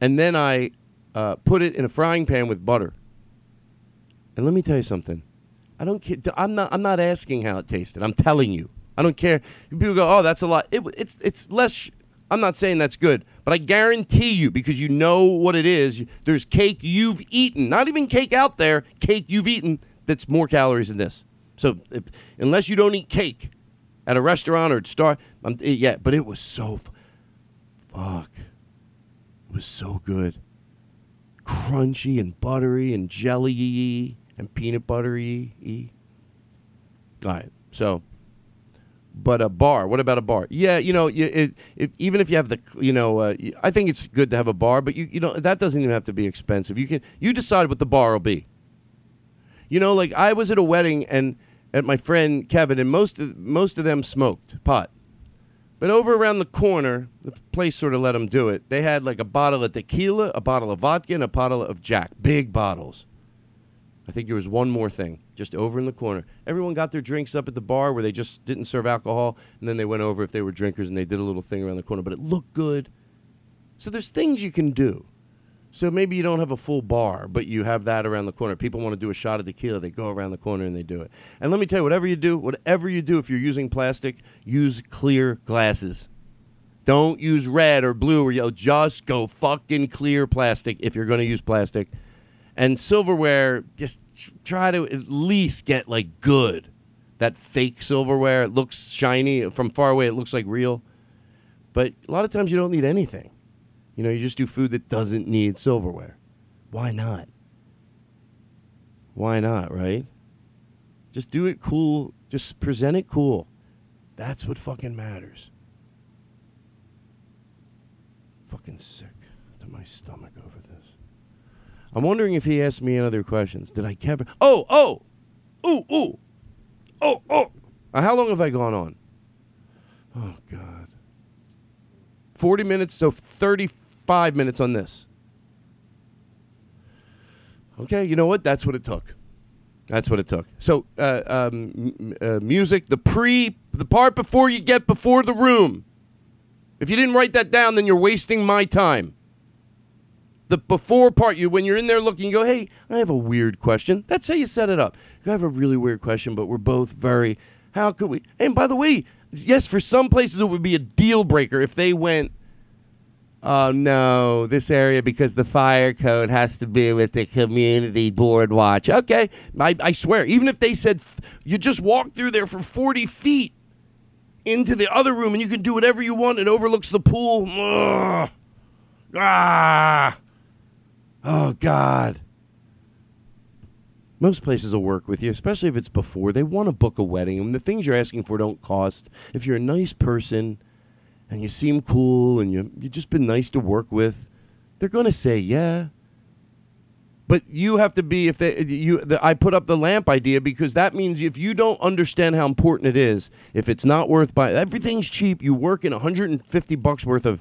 and then I uh, put it in a frying pan with butter. And let me tell you something. I don't care. I'm not. I'm not asking how it tasted. I'm telling you. I don't care. People go, "Oh, that's a lot." It, it's it's less. I'm not saying that's good, but I guarantee you, because you know what it is. There's cake you've eaten, not even cake out there. Cake you've eaten that's more calories than this. So if, unless you don't eat cake at a restaurant or at Star, um, eh, yeah. But it was so, fuck. It was so good crunchy and buttery and jelly and peanut buttery. All right, so, but a bar. What about a bar? Yeah, you know, it, it, even if you have the, you know, uh, I think it's good to have a bar, but you, you know, that doesn't even have to be expensive. You can, you decide what the bar will be. You know, like I was at a wedding and at my friend Kevin, and most of, most of them smoked pot. But over around the corner, the place sort of let them do it. They had like a bottle of tequila, a bottle of vodka, and a bottle of Jack. Big bottles. I think there was one more thing just over in the corner. Everyone got their drinks up at the bar where they just didn't serve alcohol, and then they went over if they were drinkers and they did a little thing around the corner. But it looked good. So there's things you can do. So maybe you don't have a full bar, but you have that around the corner. People want to do a shot of tequila, they go around the corner and they do it. And let me tell you, whatever you do, whatever you do, if you're using plastic, use clear glasses. Don't use red or blue or yellow. Just go fucking clear plastic if you're going to use plastic. And silverware, just try to at least get like good. That fake silverware, it looks shiny. From far away, it looks like real. But a lot of times you don't need anything. You know, you just do food that doesn't need silverware. Why not? Why not, right? Just do it cool. Just present it cool. That's what fucking matters. Fucking sick to my stomach over this. I'm wondering if he asked me any other questions. Did I cover? Oh, oh, ooh, ooh, oh, oh. How long have I gone on? Oh God. 40 minutes so to 35 minutes on this. Okay, you know what? That's what it took. That's what it took. So, uh, um, uh, music, the pre, the part before you get before the room. If you didn't write that down, then you're wasting my time. The before part, you when you're in there looking, you go, "Hey, I have a weird question." That's how you set it up. I have a really weird question, but we're both very. How could we? And by the way, yes, for some places it would be a deal breaker if they went. Oh no, this area because the fire code has to be with the community board watch. Okay, I, I swear, even if they said you just walk through there for forty feet into the other room and you can do whatever you want, it overlooks the pool. Ugh. Ah, oh God. Most places will work with you, especially if it's before. They want to book a wedding, and the things you're asking for don't cost. If you're a nice person and you seem cool and you you've just been nice to work with, they're going to say yeah. But you have to be if they you the, I put up the lamp idea because that means if you don't understand how important it is, if it's not worth buying, everything's cheap. You work in 150 bucks worth of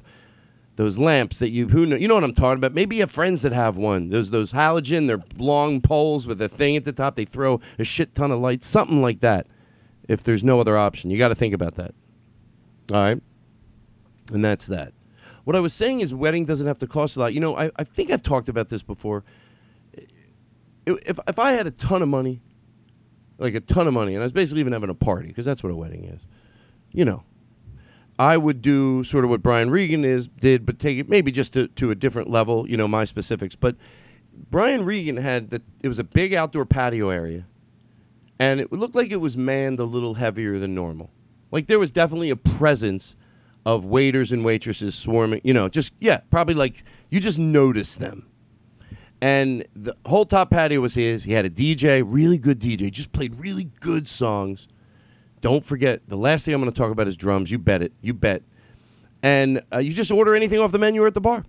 those lamps that you who know you know what I'm talking about. Maybe you have friends that have one. Those those halogen, they're long poles with a thing at the top. They throw a shit ton of light, something like that. If there's no other option, you got to think about that. All right, and that's that. What I was saying is, wedding doesn't have to cost a lot. You know, I, I think I've talked about this before. If if I had a ton of money, like a ton of money, and I was basically even having a party because that's what a wedding is, you know, I would do sort of what Brian Regan is did, but take it maybe just to, to a different level. You know, my specifics. But Brian Regan had that. It was a big outdoor patio area, and it looked like it was manned a little heavier than normal. Like there was definitely a presence of waiters and waitresses swarming. You know, just yeah, probably like you just noticed them. And the whole top patio was his. He had a DJ, really good DJ, just played really good songs. Don't forget, the last thing I'm going to talk about is drums. You bet it. You bet. And uh, you just order anything off the menu at the bar.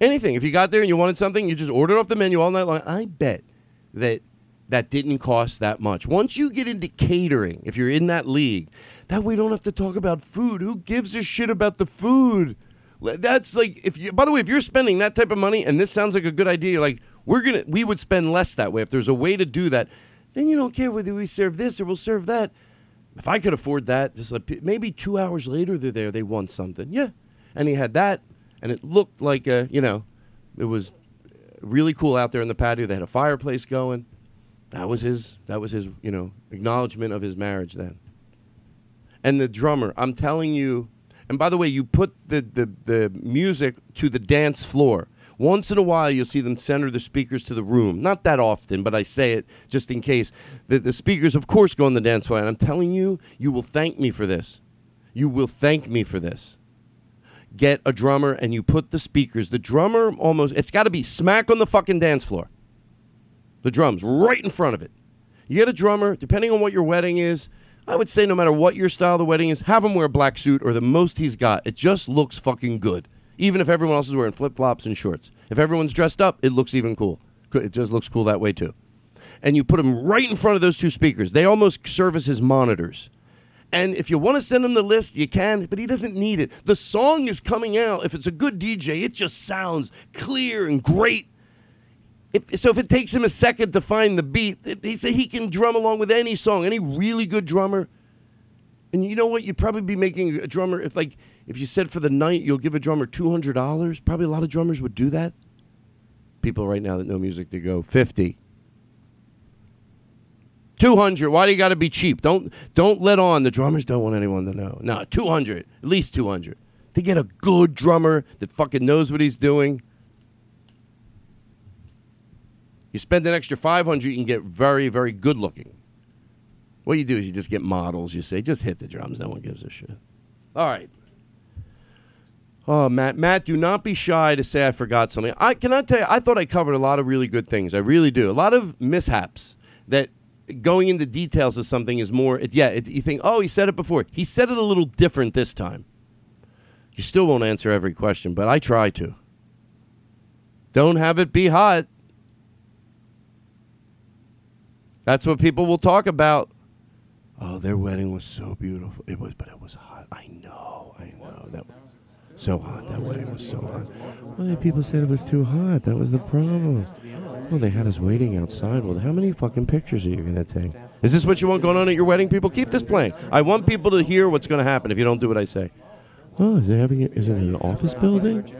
Anything. If you got there and you wanted something, you just ordered off the menu all night long. I bet that that didn't cost that much. Once you get into catering, if you're in that league, that we don't have to talk about food. Who gives a shit about the food? That's like if you. By the way, if you're spending that type of money, and this sounds like a good idea, like we're gonna, we would spend less that way. If there's a way to do that, then you don't care whether we serve this or we'll serve that. If I could afford that, just like maybe two hours later they're there, they want something. Yeah, and he had that, and it looked like a, you know, it was really cool out there in the patio. They had a fireplace going. That was his. That was his. You know, acknowledgement of his marriage then. And the drummer, I'm telling you. And by the way, you put the the, the music to the dance floor. Once in a while, you'll see them center the speakers to the room. Not that often, but I say it just in case. The, the speakers, of course, go on the dance floor. And I'm telling you, you will thank me for this. You will thank me for this. Get a drummer and you put the speakers. The drummer almost, it's got to be smack on the fucking dance floor. The drums right in front of it. You get a drummer, depending on what your wedding is. I would say no matter what your style of the wedding is, have him wear a black suit or the most he's got. It just looks fucking good. Even if everyone else is wearing flip flops and shorts. If everyone's dressed up, it looks even cool. It just looks cool that way too. And you put him right in front of those two speakers. They almost serve as his monitors. And if you want to send him the list, you can, but he doesn't need it. The song is coming out. If it's a good DJ, it just sounds clear and great. If, so if it takes him a second to find the beat, he say he can drum along with any song, any really good drummer. And you know what? You'd probably be making a drummer if like if you said for the night you'll give a drummer two hundred dollars. Probably a lot of drummers would do that. People right now that know music to go fifty. 200 why do you got to be cheap don't don't let on the drummers don't want anyone to know no 200 at least 200 to get a good drummer that fucking knows what he's doing you spend an extra 500 you can get very very good looking what you do is you just get models you say just hit the drums no one gives a shit all right Oh, Matt, Matt, do not be shy to say I forgot something. I cannot tell you, I thought I covered a lot of really good things. I really do. A lot of mishaps that going into details of something is more, it, yeah, it, you think, oh, he said it before. He said it a little different this time. You still won't answer every question, but I try to. Don't have it be hot. That's what people will talk about. Oh, their wedding was so beautiful. It was, but it was hot. I know, I know. That So hot. That wedding was so hot. Well, people said it was too hot. That was the problem. Well, they had us waiting outside. Well, how many fucking pictures are you going to take? Is this what you want going on at your wedding, people? Keep this playing. I want people to hear what's going to happen if you don't do what I say. Oh, is it having? it- Is it an office building?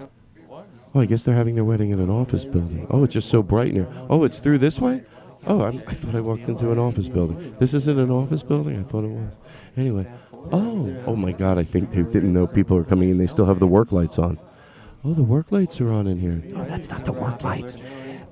Oh, I guess they're having their wedding in an office building. Oh, it's just so bright in here. Oh, it's through this way? Oh, I'm, I thought I walked into an office building. This isn't an office building? I thought it was. Anyway. Oh, oh my God, I think they didn't know people are coming in. They still have the work lights on. Oh, the work lights are on in here. No, that's not the work lights.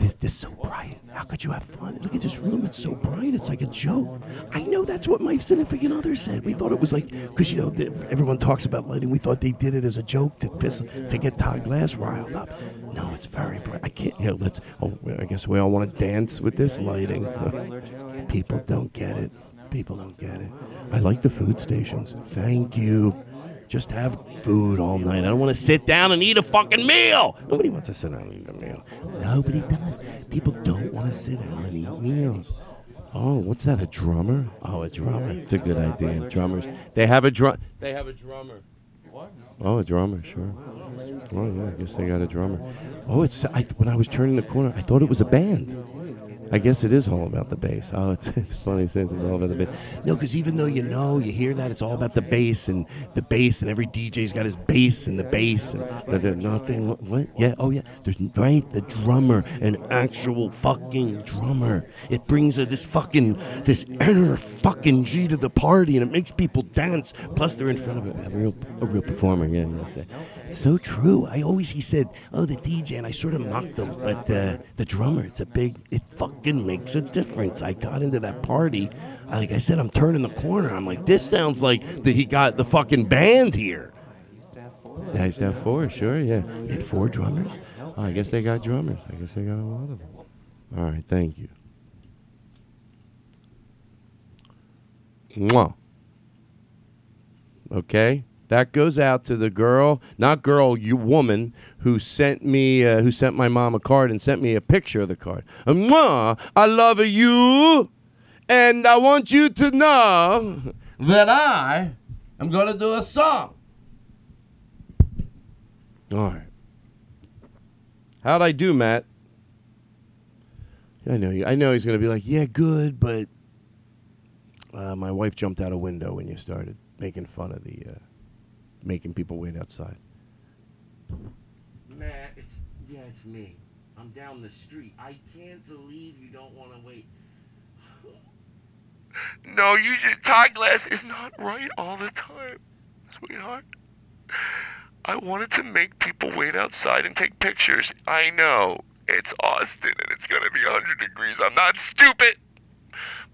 This, this is so bright. How could you have fun? Look at this room. It's so bright. It's like a joke. I know that's what my significant other said. We thought it was like, because, you know, the, everyone talks about lighting. We thought they did it as a joke to piss, to get Todd Glass riled up. No, it's very bright. I can't, you know, let's, oh, I guess we all want to dance with this lighting. People don't get it. People don't get it. I like the food stations. Thank you. Just have food all night. I don't want to sit down and eat a fucking meal. Nobody wants to sit down and eat a meal. Nobody does. People don't want to sit down and eat meals. Oh, what's that? A drummer? Oh, a drummer. It's a good idea. Drummers. They have a drum. They have a drummer. What? Oh, a drummer, sure. Oh yeah, I guess they got a drummer. Oh, it's I, when I was turning the corner, I thought it was a band. I guess it is all about the bass. Oh, it's, it's funny since it's all about the bass. No, because even though you know, you hear that, it's all about the bass and the bass, and every DJ's got his bass and the bass. And, but there's nothing. What? Yeah, oh yeah. There's right the drummer, an actual fucking drummer. It brings a, this fucking this inner fucking G to the party, and it makes people dance. Plus, they're in front of a, a real a real performer. Yeah, you say. It's so true. I always he said, oh the DJ, and I sort of mocked him, but uh, the drummer, it's a big. It fucking makes a difference. I got into that party. Like I said, I'm turning the corner. I'm like, this sounds like that he got the fucking band here. Yeah, he's have four, sure, yeah. He had four drummers? Oh, I guess they got drummers. I guess they got a lot of them. All right, thank you. Mwah. Okay, that goes out to the girl, not girl, you woman who sent me, uh, who sent my mom a card and sent me a picture of the card. Mwah, I love you, and I want you to know that I am going to do a song. All right. How'd I do, Matt? I know. I know he's going to be like, yeah, good, but uh, my wife jumped out a window when you started making fun of the, uh, making people wait outside. Matt, it's, yeah, it's me. I'm down the street. I can't believe you don't want to wait. No, you should. Todd Glass is not right all the time, sweetheart. I wanted to make people wait outside and take pictures. I know it's Austin and it's gonna be 100 degrees. I'm not stupid,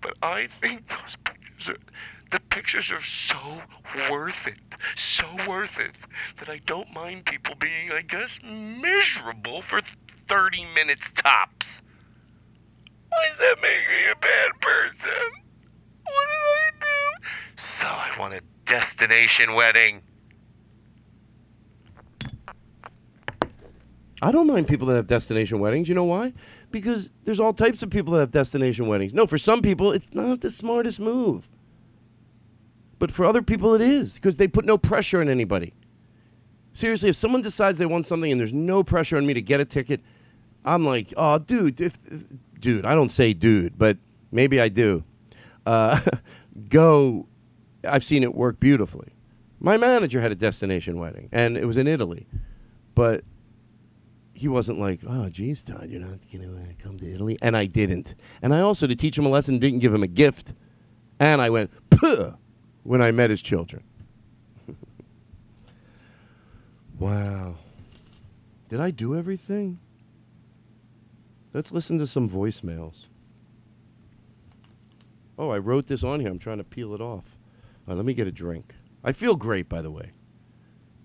but I think those pictures are. The pictures are so worth it, so worth it, that I don't mind people being, I guess, miserable for 30 minutes tops. Why does that make me a bad person? What did I do? So I want a destination wedding. I don't mind people that have destination weddings. You know why? Because there's all types of people that have destination weddings. No, for some people, it's not the smartest move. But for other people, it is because they put no pressure on anybody. Seriously, if someone decides they want something and there's no pressure on me to get a ticket, I'm like, oh, dude, if, if- dude, I don't say dude, but maybe I do. Uh, go. I've seen it work beautifully. My manager had a destination wedding, and it was in Italy, but he wasn't like, oh, geez, Todd, you're not going to come to Italy. And I didn't. And I also, to teach him a lesson, didn't give him a gift. And I went, puh, when I met his children. wow. Did I do everything? Let's listen to some voicemails. Oh, I wrote this on here. I'm trying to peel it off. Let me get a drink. I feel great, by the way.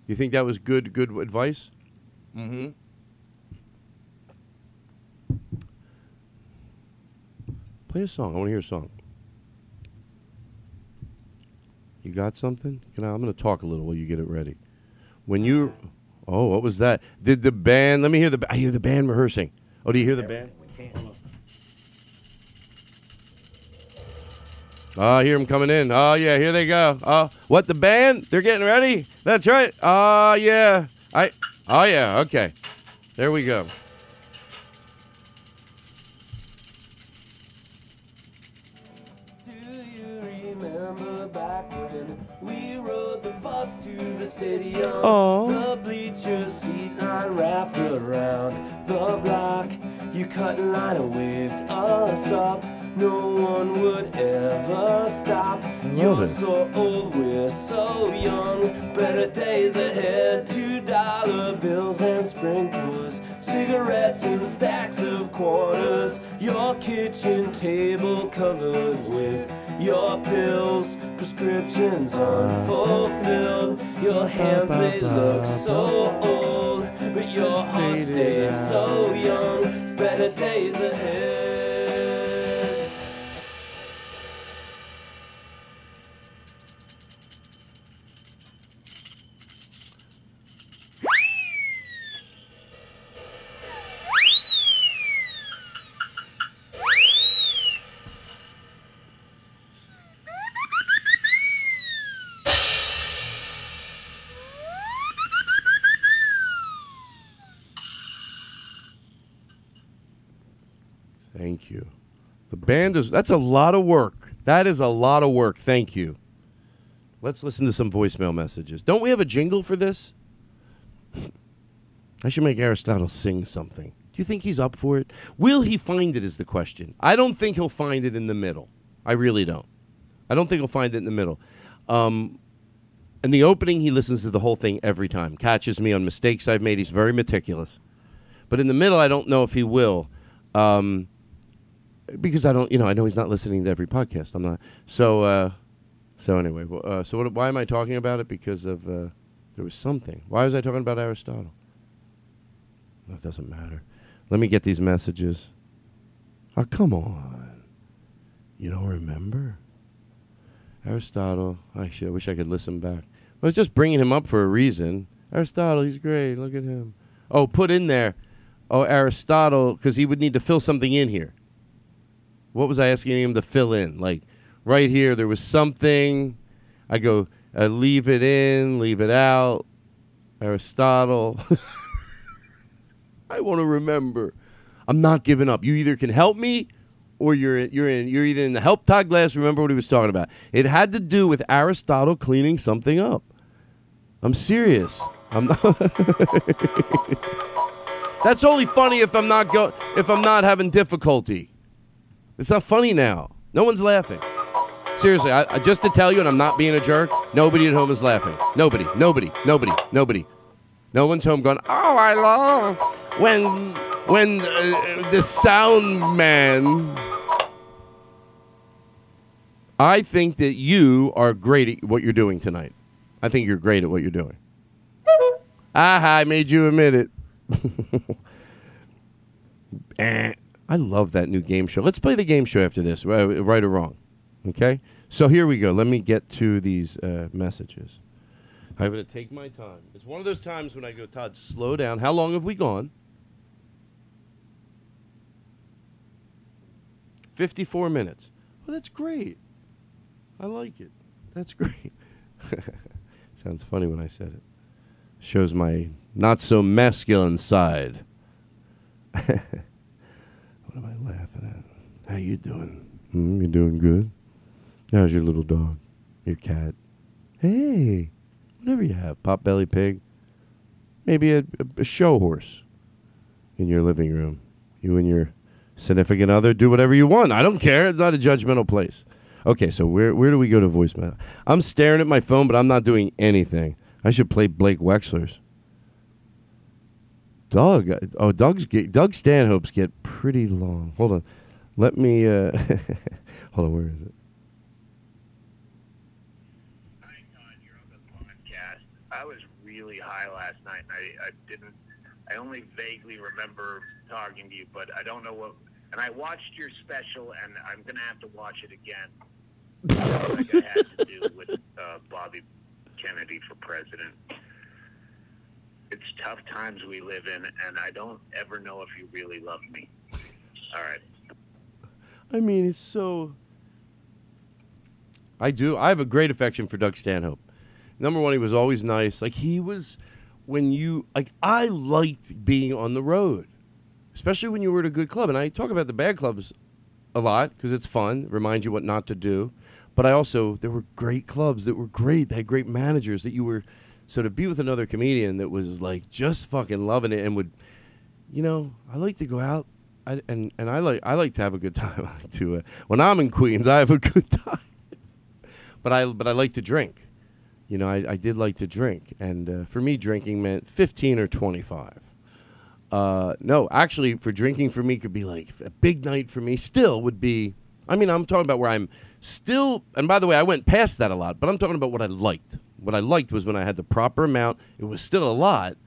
You think that was good, good advice? Mm-hmm. Play a song. I want to hear a song. You got something? Can I, I'm going to talk a little while you get it ready. When you, oh, what was that? Did the band? Let me hear the. I hear the band rehearsing. Oh, do you hear the band? Oh, I hear them coming in. Oh, yeah, here they go. Oh, what, the band? They're getting ready? That's right. Oh, yeah. I. Oh, yeah, okay. There we go. The stadium? Aw. The bleacher seat line wrapped around the block. You cut in line and waved us up. No one would ever stop. You're so old, we're so young. Better days ahead. Two dollar bills and sprinklers, cigarettes and stacks of quarters. Your kitchen table covered with your pills, prescriptions unfulfilled. Your hands they look so old, but your heart stays so young. Better days ahead. Band is, that's a lot of work. That is a lot of work. Thank you. Let's listen to some voicemail messages. Don't we have a jingle for this? I should make Aristotle sing something. Do you think he's up for it? Will he find it is the question. I don't think he'll find it in the middle. I really don't. I don't think he'll find it in the middle. Um, in the opening, he listens to the whole thing every time, catches me on mistakes I've made. He's very meticulous. But in the middle, I don't know if he will. Um, because I don't, you know, I know he's not listening to every podcast. I'm not. So, uh, so anyway, well, uh, so what, why am I talking about it? Because of uh, there was something. Why was I talking about Aristotle? That doesn't matter. Let me get these messages. Oh, come on. You don't remember? Aristotle. Actually, I wish I could listen back. I was just bringing him up for a reason. Aristotle, he's great. Look at him. Oh, put in there. Oh, Aristotle, because he would need to fill something in here. What was I asking him to fill in? Like, right here, there was something. I go, uh, leave it in, leave it out. Aristotle. I want to remember. I'm not giving up. You either can help me or you're you're in you're either in the help Todd Glass remember what he was talking about. It had to do with Aristotle cleaning something up. I'm serious. I'm not That's only funny if I'm not go if I'm not having difficulty. It's not funny now. No one's laughing. Seriously, I, I, just to tell you, and I'm not being a jerk. Nobody at home is laughing. Nobody, nobody, nobody, nobody. No one's home going. Oh, I love when when uh, the sound man. I think that you are great at what you're doing tonight. I think you're great at what you're doing. Aha, I made you admit it. Eh. I love that new game show. Let's play the game show after this, right, or wrong. Okay? So here we go. Let me get to these uh, messages. I'm going to take my time. It's one of those times when I go, Todd, slow down. How long have we gone? 54 minutes. Well, that's great. I like it. That's great. Sounds funny when I said it. Shows my not so masculine side. what am I laughing at? How you doing? Hmm, you doing good? How's your little dog? Your cat? Hey, whatever you have. Potbelly pig? Maybe a, a show horse in your living room. You and your significant other do whatever you want. I don't care. It's not a judgmental place. Okay, so where where do we go to voicemail? I'm staring at my phone, but I'm not doing anything. I should play Blake Wexler's. Doug, uh, oh Doug's get, Doug Stanhope's get pretty long. Hold on, let me. Uh, hold on, where is it? Hi, Todd. You're on the podcast. I was really high last night. And I, I didn't. I only vaguely remember talking to you, but I don't know what. And I watched your special, and I'm gonna have to watch it again. like I had to do with uh, Bobby Kennedy for president. It's tough times we live in, and I don't ever know if you really love me. All right. I mean, it's so. I do. I have a great affection for Doug Stanhope. Number one, he was always nice. Like he was when you like. I liked being on the road, especially when you were at a good club. And I talk about the bad clubs a lot because it's fun, reminds you what not to do. But I also there were great clubs that were great. They had great managers that you were. So to be with another comedian that was like just fucking loving it and would, you know, I like to go out. I, and and I like I like to have a good time. To uh, when I'm in Queens, I have a good time. but I but I like to drink. You know, I, I did like to drink, and uh, for me, drinking meant 15 or 25. Uh, no, actually, for drinking for me could be like a big night for me. Still would be. I mean, I'm talking about where I'm still. And by the way, I went past that a lot, but I'm talking about what I liked. What I liked was when I had the proper amount. It was still a lot,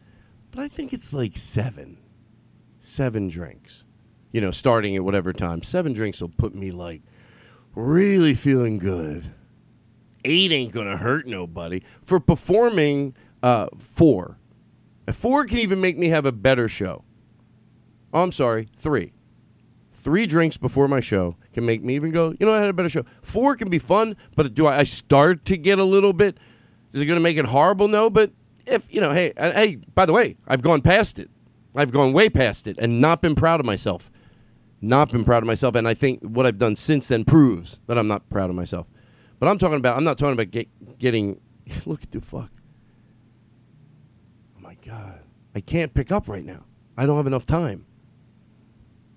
but I think it's like seven, seven drinks. You know, starting at whatever time. Seven drinks will put me like really feeling good. Eight ain't gonna hurt nobody. For performing, uh, four. A four can even make me have a better show. Oh, I'm sorry, three. Three drinks before my show can make me even go, you know, I had a better show. Four can be fun, but do I, I start to get a little bit? Is it going to make it horrible? No, but if, you know, hey, uh, hey, by the way, I've gone past it. I've gone way past it and not been proud of myself. Not been proud of myself. And I think what I've done since then proves that I'm not proud of myself. But I'm talking about, I'm not talking about get, getting, look at the fuck. Oh my God. I can't pick up right now. I don't have enough time.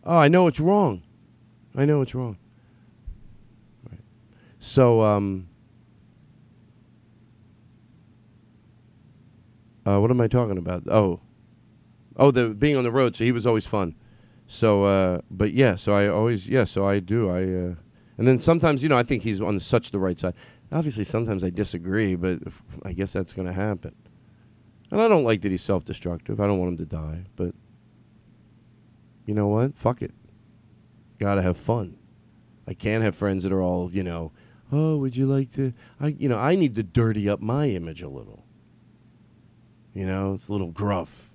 Oh, I know it's wrong. I know it's wrong. Right. So, um, uh, what am I talking about? Oh, oh, the being on the road. So he was always fun. So, uh, but yeah, so I always, yeah, so I do. I, uh, and then sometimes, you know, I think he's on such the right side. Obviously, sometimes I disagree, but I guess that's going to happen. And I don't like that he's self destructive. I don't want him to die, but you know what? Fuck it. Gotta have fun. I can't have friends that are all, you know, oh, would you like to? I, you know, I need to dirty up my image a little. You know, it's a little gruff.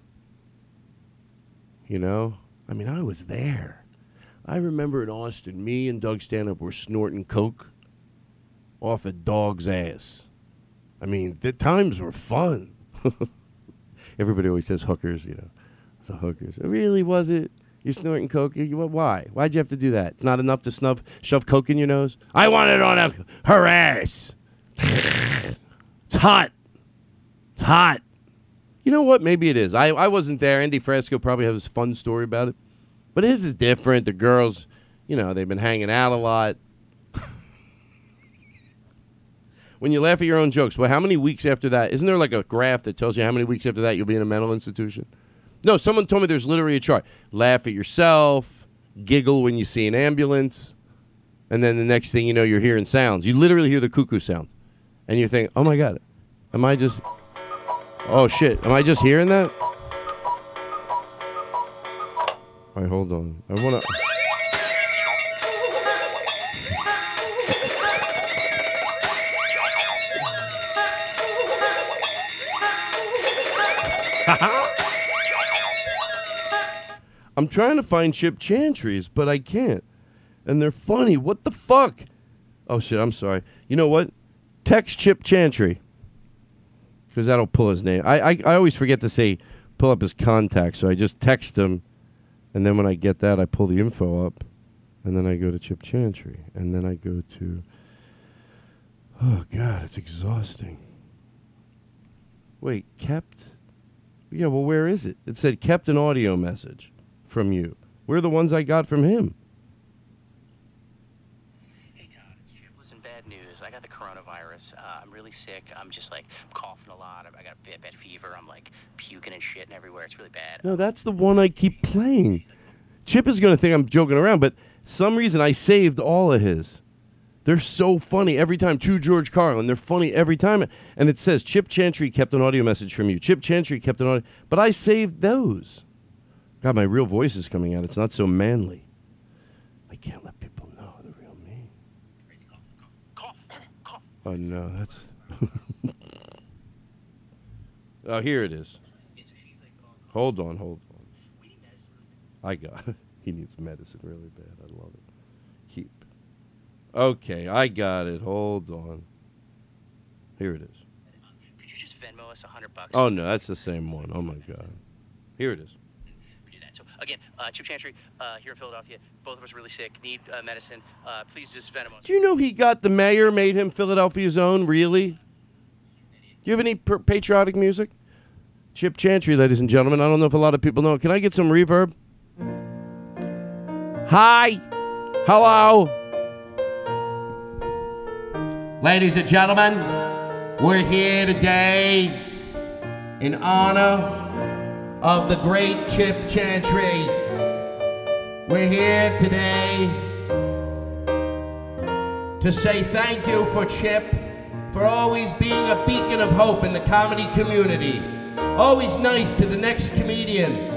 You know, I mean, I was there. I remember in Austin, me and Doug Stanhope were snorting coke off a dog's ass. I mean, the times were fun. Everybody always says hookers, you know. The hookers. Really, was it? You're snorting coke? Why? Why'd you have to do that? It's not enough to snuff, shove coke in your nose? I want it on a, her ass. it's hot. It's hot. You know what? Maybe it is. I, I wasn't there. Andy Frasco probably has a fun story about it. But his is different. The girls, you know, they've been hanging out a lot. when you laugh at your own jokes, well, how many weeks after that? Isn't there like a graph that tells you how many weeks after that you'll be in a mental institution? No, someone told me there's literally a chart. Laugh at yourself, giggle when you see an ambulance, and then the next thing you know, you're hearing sounds. You literally hear the cuckoo sound. And you think, oh my God, am I just. Oh shit, am I just hearing that? All right, hold on. I want to. I'm trying to find Chip Chantries, but I can't. And they're funny. What the fuck? Oh shit, I'm sorry. You know what? Text Chip Chantry. Because that'll pull his name. I, I I always forget to say pull up his contact, so I just text him and then when I get that I pull the info up and then I go to Chip Chantry. And then I go to Oh god, it's exhausting. Wait, kept yeah, well, where is it? It said kept an audio message from you. Where are the ones I got from him? Hey Todd, it's Chip. Listen, bad news. I got the coronavirus. Uh, I'm really sick. I'm just like coughing a lot. I got a bad, bad fever. I'm like puking and shitting everywhere. It's really bad. No, that's the one I keep playing. Chip is going to think I'm joking around, but some reason I saved all of his. They're so funny every time to George Carlin. They're funny every time. And it says Chip Chantry kept an audio message from you. Chip Chantry kept an audio. But I saved those. God, my real voice is coming out. It's not so manly. I can't let people know the real me. Cough, cough. Oh, no, that's. oh, here it is. Hold on, hold on. I got it. He needs medicine really bad. I love it. Keep. Okay, I got it. Hold on. Here it is. Could you just Venmo us a hundred bucks? Oh no, that's the same one. Oh my god. Here it is. Again, uh, Chip Chantry uh, here in Philadelphia. Both of us really sick, need uh, medicine. Uh, please just Venmo. us. Do you know he got the mayor made him Philadelphia's own? Really? Do you have any per- patriotic music? Chip Chantry, ladies and gentlemen. I don't know if a lot of people know. Can I get some reverb? Hi. Hello. Ladies and gentlemen, we're here today in honor of the great Chip Chantry. We're here today to say thank you for Chip for always being a beacon of hope in the comedy community. Always nice to the next comedian,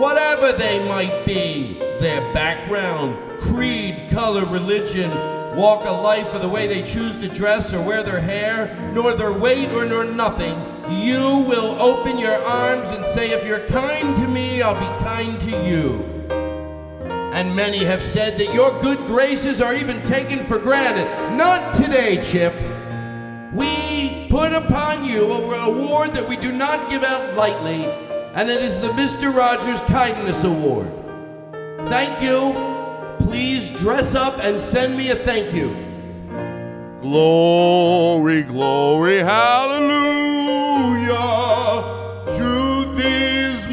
whatever they might be, their background, creed, color, religion, walk of life, or the way they choose to dress or wear their hair, nor their weight or nor nothing. You will open your arms and say, If you're kind to me, I'll be kind to you. And many have said that your good graces are even taken for granted. Not today, Chip. We put upon you a award that we do not give out lightly, and it is the Mr. Rogers Kindness Award. Thank you. Please dress up and send me a thank you. Glory, glory, hallelujah to these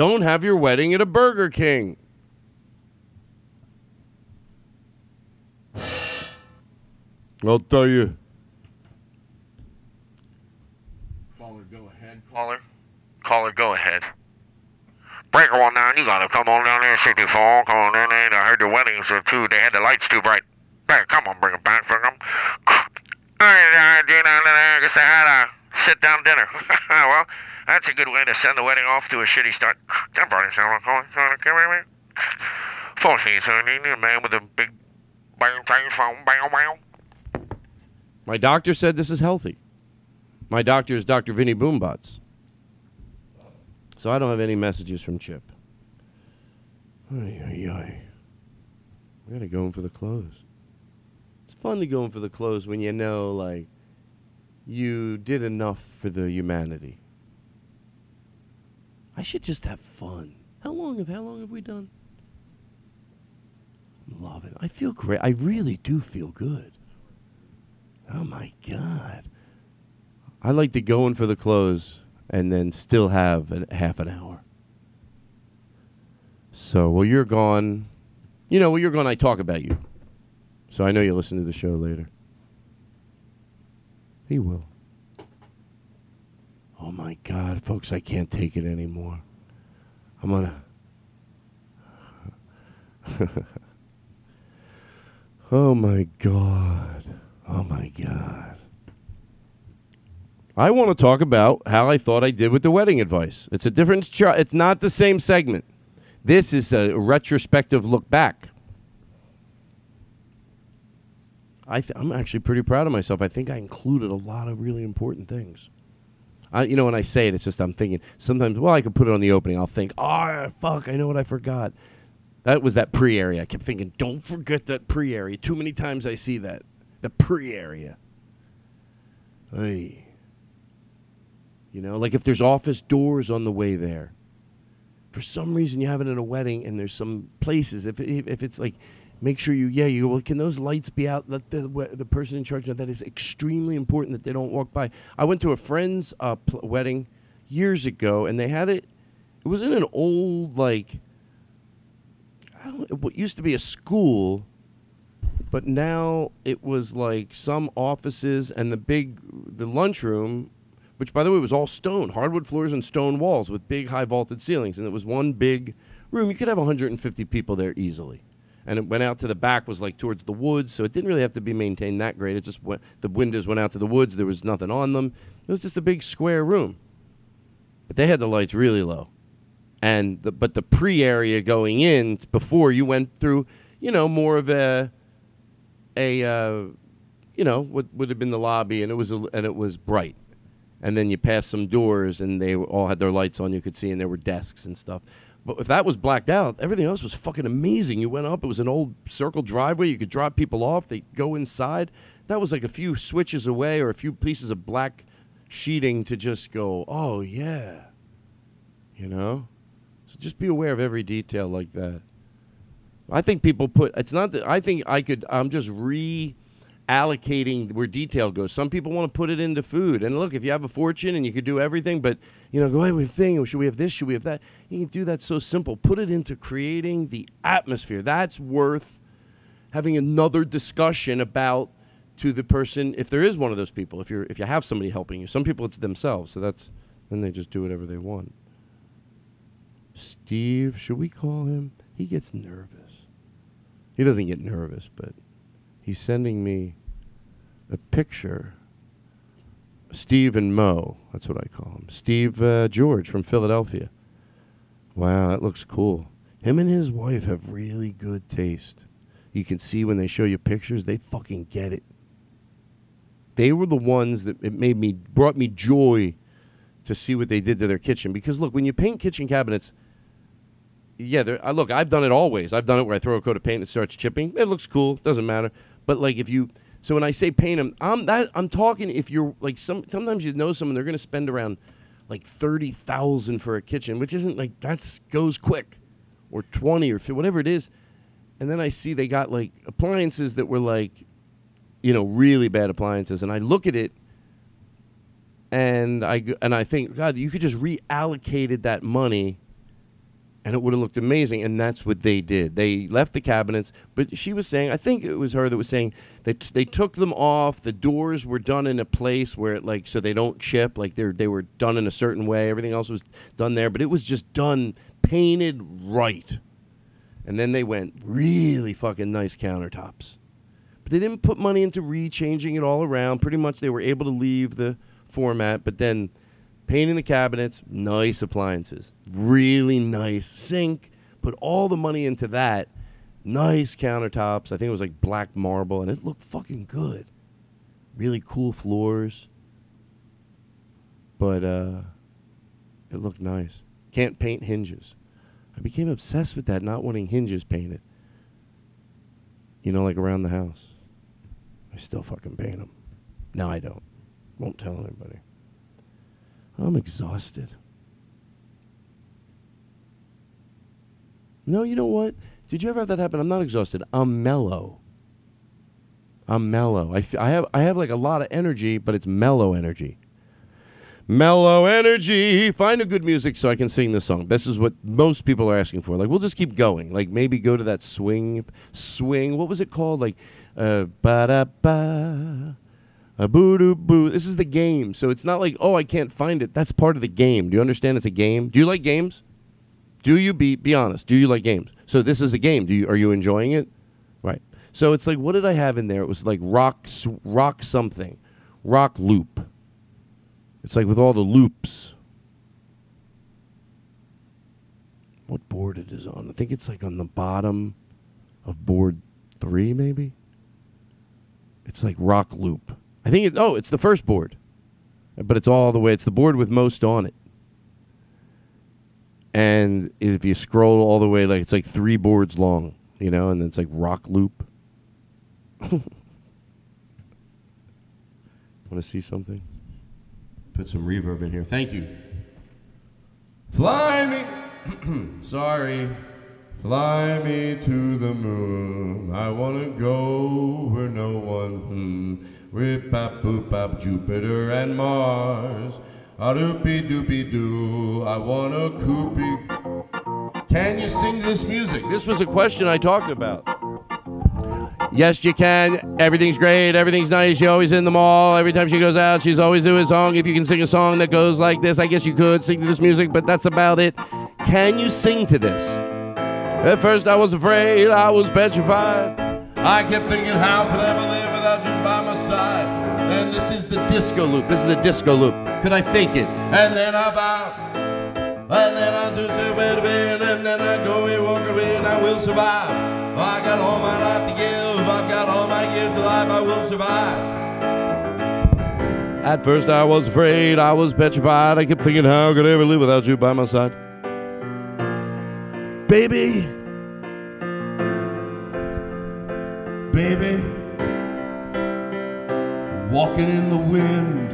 Don't have your wedding at a Burger King. I'll tell you. Caller, go ahead. caller, Caller, go ahead. Breaker one nine, you gotta come on down there, 64. Come on down there. I heard the weddings are too. They had the lights too bright. Hey, come on, bring it back for them. I guess they had a sit down dinner. well, that's a good way to send the wedding off to a shitty start. Temporary someone calling. Phone fees, so you need a man with a big bang bang phone bang bang. My doctor said this is healthy. My doctor is Dr. Vinny Boombots. So I don't have any messages from Chip. Ay, ay, ay. We gotta go in for the close. It's fun to go in for the close when you know, like, you did enough for the humanity. I should just have fun. How long have how long have we done? Love it. I feel great. I really do feel good. Oh my god. I like to go in for the close and then still have a half an hour. So, well, you're gone. You know, when you're gone, I talk about you. So I know you listen to the show later. He will. Oh my God, folks, I can't take it anymore. I'm gonna. oh my God. Oh my God. I want to talk about how I thought I did with the wedding advice. It's a different. Ch- it's not the same segment. This is a retrospective look back. I I'm actually pretty proud of myself. I think I included a lot of really important things. I, you know, when I say it, it's just I'm thinking sometimes. Well, I could put it on the opening. I'll think, oh fuck, I know what I forgot. That was that pre area. I kept thinking, don't forget that pre area. Too many times I see that the pre area. Hey. You know, like if there's office doors on the way there. For some reason, you have it in a wedding, and there's some places. If if, if it's like, make sure you yeah you well, can those lights be out? Let the the person in charge know that is extremely important that they don't walk by. I went to a friend's uh, pl- wedding years ago, and they had it. It was in an old like. I don't, what used to be a school, but now it was like some offices and the big the lunchroom which by the way was all stone hardwood floors and stone walls with big high vaulted ceilings and it was one big room you could have 150 people there easily and it went out to the back was like towards the woods, so it didn't really have to be maintained that great. It just went, the windows went out to the woods. There was nothing on them. It was just a big square room, but they had the lights really low, and the, but the pre area going in before you went through, you know, more of a a uh, you know what would have been the lobby, and it was a, and it was bright, and then you passed some doors, and they all had their lights on. You could see, and there were desks and stuff. But if that was blacked out, everything else was fucking amazing. You went up; it was an old circle driveway. You could drop people off. They go inside. That was like a few switches away, or a few pieces of black sheeting to just go. Oh yeah, you know. So just be aware of every detail like that. I think people put it's not that I think I could I'm just reallocating where detail goes. Some people want to put it into food. And look, if you have a fortune and you could do everything, but you know, go ahead with thing, should we have this, should we have that? You can do that so simple. Put it into creating the atmosphere. That's worth having another discussion about to the person if there is one of those people, if you're if you have somebody helping you. Some people it's themselves, so that's then they just do whatever they want. Steve, should we call him? He gets nervous. He doesn't get nervous, but he's sending me a picture. Steve and Mo, that's what I call him. Steve uh, George from Philadelphia. Wow, that looks cool. Him and his wife have really good taste. You can see when they show you pictures, they fucking get it. They were the ones that it made me brought me joy to see what they did to their kitchen because look, when you paint kitchen cabinets, yeah, I look, I've done it always. I've done it where I throw a coat of paint and it starts chipping. It looks cool, doesn't matter. But like if you, so when I say paint them, I'm that I'm talking if you're like some sometimes you know someone they're going to spend around like thirty thousand for a kitchen, which isn't like that's goes quick, or twenty or 50, whatever it is, and then I see they got like appliances that were like, you know, really bad appliances, and I look at it and I and I think, God, you could just reallocated that money, and it would have looked amazing. And that's what they did. They left the cabinets, but she was saying, I think it was her that was saying that they took them off. The doors were done in a place where, it, like, so they don't chip. Like they they were done in a certain way. Everything else was done there, but it was just done painted right. And then they went really fucking nice countertops. But they didn't put money into rechanging it all around. Pretty much they were able to leave the format, but then painting the cabinets, nice appliances, really nice sink. Put all the money into that. Nice countertops. I think it was like black marble, and it looked fucking good. Really cool floors. But uh, it looked nice. Can't paint hinges. I became obsessed with that, not wanting hinges painted. You know, like around the house. I still fucking paint them. No, I don't. Won't tell anybody. I'm exhausted. No, you know what? Did you ever have that happen? I'm not exhausted. I'm mellow. I'm mellow. I, f- I have I have like a lot of energy, but it's mellow energy. Mellow energy. Find a good music so I can sing this song. This is what most people are asking for. Like we'll just keep going. Like maybe go to that swing swing. What was it called? Like uh ba da ba a boo doo boo. This is the game. So it's not like, oh, I can't find it. That's part of the game. Do you understand it's a game? Do you like games? Do you be be honest? Do you like games? So this is a game. Do you are you enjoying it? Right. So it's like what did I have in there? It was like rock rock something. Rock loop. It's like with all the loops. What board it is on? I think it's like on the bottom of board 3 maybe. It's like rock loop. I think it oh, it's the first board. But it's all the way it's the board with most on it. And if you scroll all the way like it's like 3 boards long, you know, and it's like rock loop. Want to see something? Put some reverb in here. Thank you. Fly me. Sorry. Fly me to the moon. I want to go where no one. Hmm. Rip bap boop bap Jupiter and Mars. A doopy doopy doo. I want a coopy. Can you sing this music? This was a question I talked about. Yes, you can. Everything's great. Everything's nice. She's always in the mall. Every time she goes out, she's always doing a song. If you can sing a song that goes like this, I guess you could sing to this music, but that's about it. Can you sing to this? At first I was afraid, I was petrified. I kept thinking, how could I ever live without you by my side? And this is the disco loop. This is the disco loop. Could I fake it? And then I bow. And then I do to bed, and then I go away, walk away, and I will survive. I got all my life to give. I've got all my gift to life. I will survive. At first I was afraid, I was petrified. I kept thinking, how could I ever live without you by my side? Baby, Baby, walking in the wind,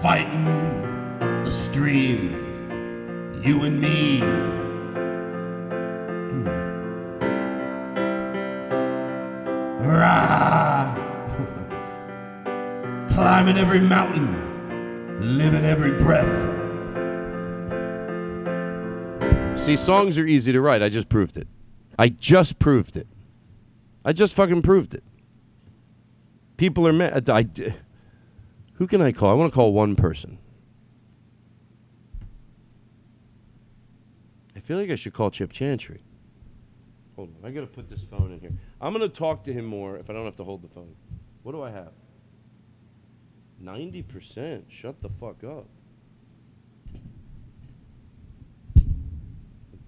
fighting the stream, you and me. Hmm. Rah! Climbing every mountain, living every breath. See, songs are easy to write. I just proved it. I just proved it. I just fucking proved it. People are mad. I, who can I call? I want to call one person. I feel like I should call Chip Chantry. Hold on. I got to put this phone in here. I'm going to talk to him more if I don't have to hold the phone. What do I have? 90%. Shut the fuck up.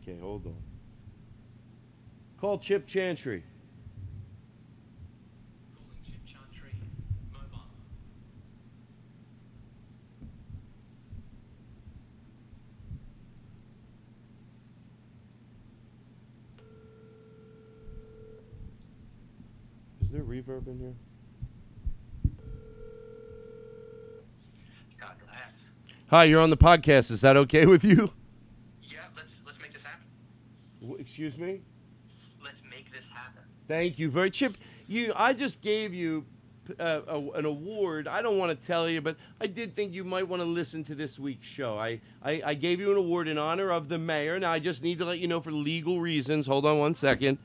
Okay, hold on. Call Chip Chantry. Calling Chip Chantry. Mobile. Is there reverb in here? Todd Glass. Hi, you're on the podcast. Is that okay with you? Yeah, let's let's make this happen. W- excuse me? Let's make this happen. Thank you very Chip. You, I just gave you uh, a, an award. I don't want to tell you, but I did think you might want to listen to this week's show. I, I, I gave you an award in honor of the mayor. Now I just need to let you know for legal reasons. Hold on one second.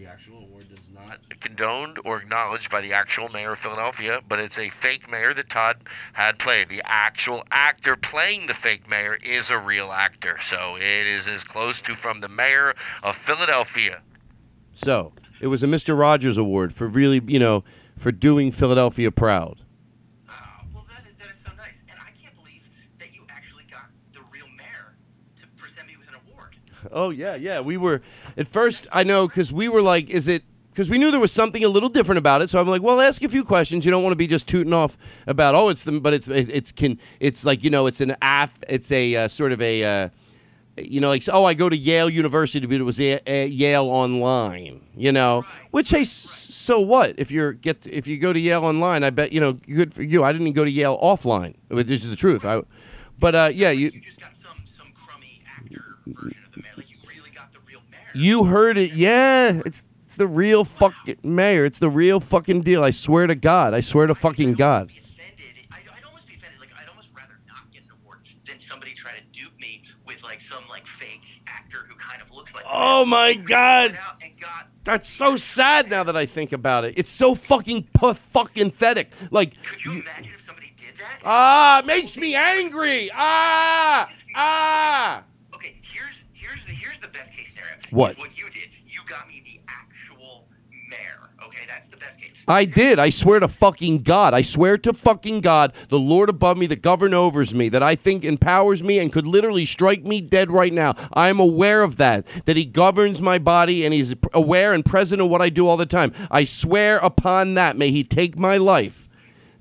The actual award does not. condoned or acknowledged by the actual mayor of Philadelphia, but it's a fake mayor that Todd had played. The actual actor playing the fake mayor is a real actor, so it is as close to from the mayor of Philadelphia. So it was a Mr. Rogers Award for really, you know, for doing Philadelphia proud. Oh, well, that is, that is so nice. And I can't believe that you actually got the real mayor to present me with an award. Oh yeah, yeah. We were at first. I know because we were like, is it? Because we knew there was something a little different about it. So I'm like, well, ask a few questions. You don't want to be just tooting off about oh, it's the, but it's it, it's can it's like you know, it's an af, it's a uh, sort of a. Uh, you know, like oh, I go to Yale University, but it was a, a Yale online. You know, which hey, so what? If you're get if you go to Yale online, I bet you know good for you. I didn't even go to Yale offline, which is the truth. I, but uh, yeah, you You You heard it. Yeah, it's it's the real fucking mayor. It's the real fucking deal. I swear to God. I swear to fucking God. Be offended. I'd, I'd almost be offended. Like I'd almost rather not get an award than somebody try to dupe me with some like fake actor who kind of looks like. Oh my God. went out and got- That's so sad now that I think about it. It's so fucking fucking pathetic. Like Could you imagine if somebody did that? ah, it makes me angry. Ah, ah. Okay, here's here's the here's the best case. What? What you did? You got me the actual mayor. Okay, that's the best case. I did. I swear to fucking God. I swear to fucking God, the Lord above me, that govern overs me, that I think empowers me and could literally strike me dead right now. I am aware of that, that He governs my body and He's aware and present of what I do all the time. I swear upon that. May He take my life.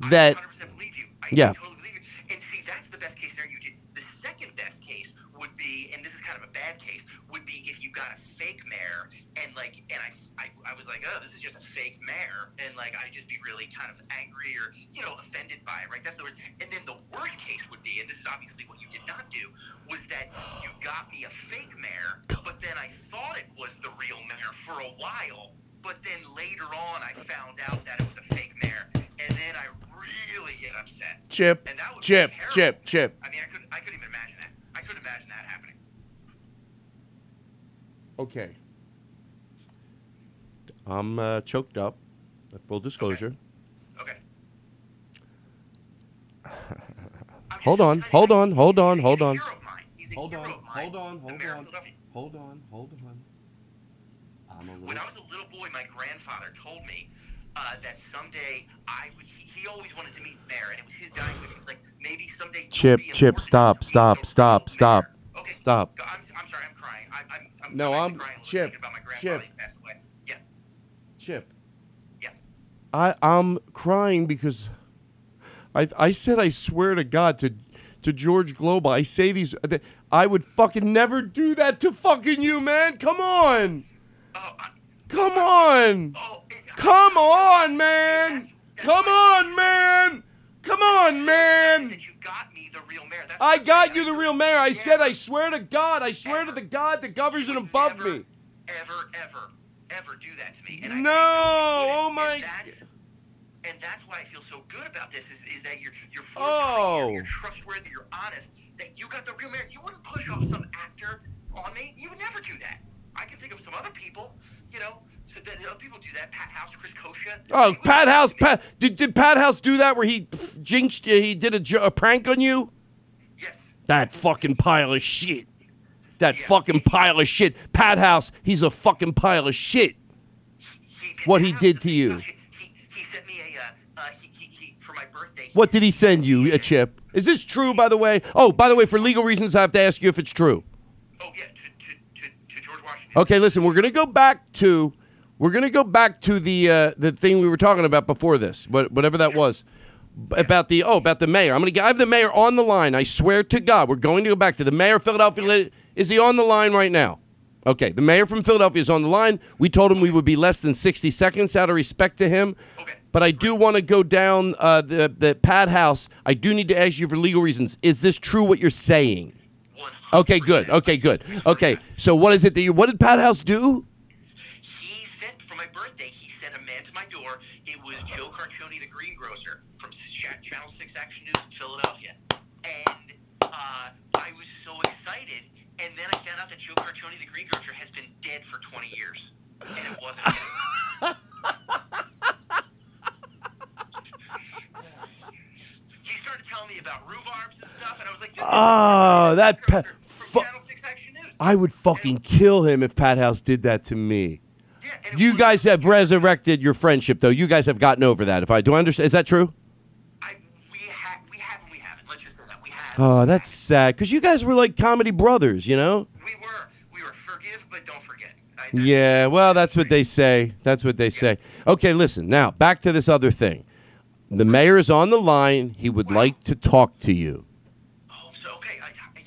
That, I 100% believe you. I Yeah. totally believe you. And see, that's the best case scenario you did. The second best case would be, and this is kind of a bad case, would be if you got a fake mayor and like, and I, I, I was like, oh, this is just a fake mayor, and like, I'd just be really kind of angry or you know offended by it, right? That's the worst. And then the worst case would be, and this is obviously what you did not do, was that you got me a fake mayor, but then I thought it was the real mayor for a while. But then later on, I found out that it was a fake mayor, and then I really get upset. Chip, And that would be Chip, terrible. Chip, Chip. I mean, I couldn't, I couldn't even imagine that. I couldn't imagine that happening. Okay. I'm uh, choked up. Full disclosure. Okay. I'm just Hold on, hold on, hold on, hold on. hero of mine. He's Hold on, hold on, hold on. Philadelphia. Hold on, hold on. when I was a little boy, my grandfather told me uh, that someday I would. He, he always wanted to meet the mayor, and it was his dying wish. He was like, maybe someday. Chip, be Chip, stop, stop, stop, stop. Okay. stop. I'm, I'm sorry, I'm crying. I'm, I'm, I'm, No, I'm, I'm- crying Chip, about my Chip. grandfather away. Yeah. Chip. Yeah. I I'm crying because I I said I swear to God to to George Global. I say these uh, I would fucking never do that to fucking you, man. Come on. Oh, I, Come on. oh, Come on, man. Come on, man. Come on, I'm so excited man. Got me the real mayor. I got you the real mayor. I said I swear to God. I swear to the God that governs and above never, me. Ever, ever, ever do that to me. And No, know you wouldn't. oh my And that's, why I feel so good about this is, is that you're you're Oh. you're, you're oh. trustworthy, you're honest. That you got the real mayor. You wouldn't push off some actor on me. You would never do that. I can think of some other people, you know, so that other people do that. Pat House, Chris Kosha. Oh, Pat House. Pat, did, did Pat House do that where he jinxed you? He did a, a prank on you? Yes. That fucking pile of shit. That Yeah. fucking pile of shit. Pat House, he's a fucking pile of shit. He What he did to you He, he sent me a, uh, uh, he, he, he, for my birthday. What did he send you, a chip? Is this true, by the way? Oh, by the way, for legal reasons, I have to ask you if it's true. Oh, yeah, to, to, to, to George Washington. Okay, listen, we're gonna go back to, we're gonna go back to the uh, the thing we were talking about before this, what, whatever that was, about the oh about the mayor. I'm gonna g- I have the mayor on the line. I swear to God, we're going to go back to the mayor of Philadelphia. Is he on the line right now? Okay, the mayor from Philadelphia is on the line. We told him we would be less than 60 seconds out of respect to him. Okay. But I do want to go down uh, the the Pat House. I do need to ask you for legal reasons. Is this true what you're saying? 100%. Okay, good. Okay, good. Okay, so what is it that you? What did Pat House do? He sent for my birthday. He sent a man to my door. It was Joe Carcione, the greengrocer from Channel Six Action News in Philadelphia, and uh, I was so excited. And then I found out that Joe Carcione, the greengrocer, has been dead for 20 years, and it wasn't him. he started telling me about rhubarbs and stuff, and I was like, Oh, that greengrocer pa- from fu- Six Action News. I would fucking kill him if Pat House did that to me. Yeah, You guys have resurrected your friendship, though. You guys have gotten over that. If I do I understand, is that true? I, we we have, and we haven't. Let's just say that we have. Oh, that's sad. Because you guys were like comedy brothers, you know? We were, we were forgive, but don't forget. I, Yeah, well, that's what they say. That's what they say. Okay, listen. Now, back to this other thing. The mayor is on the line. He would like to talk to you. Oh, so okay. I, I,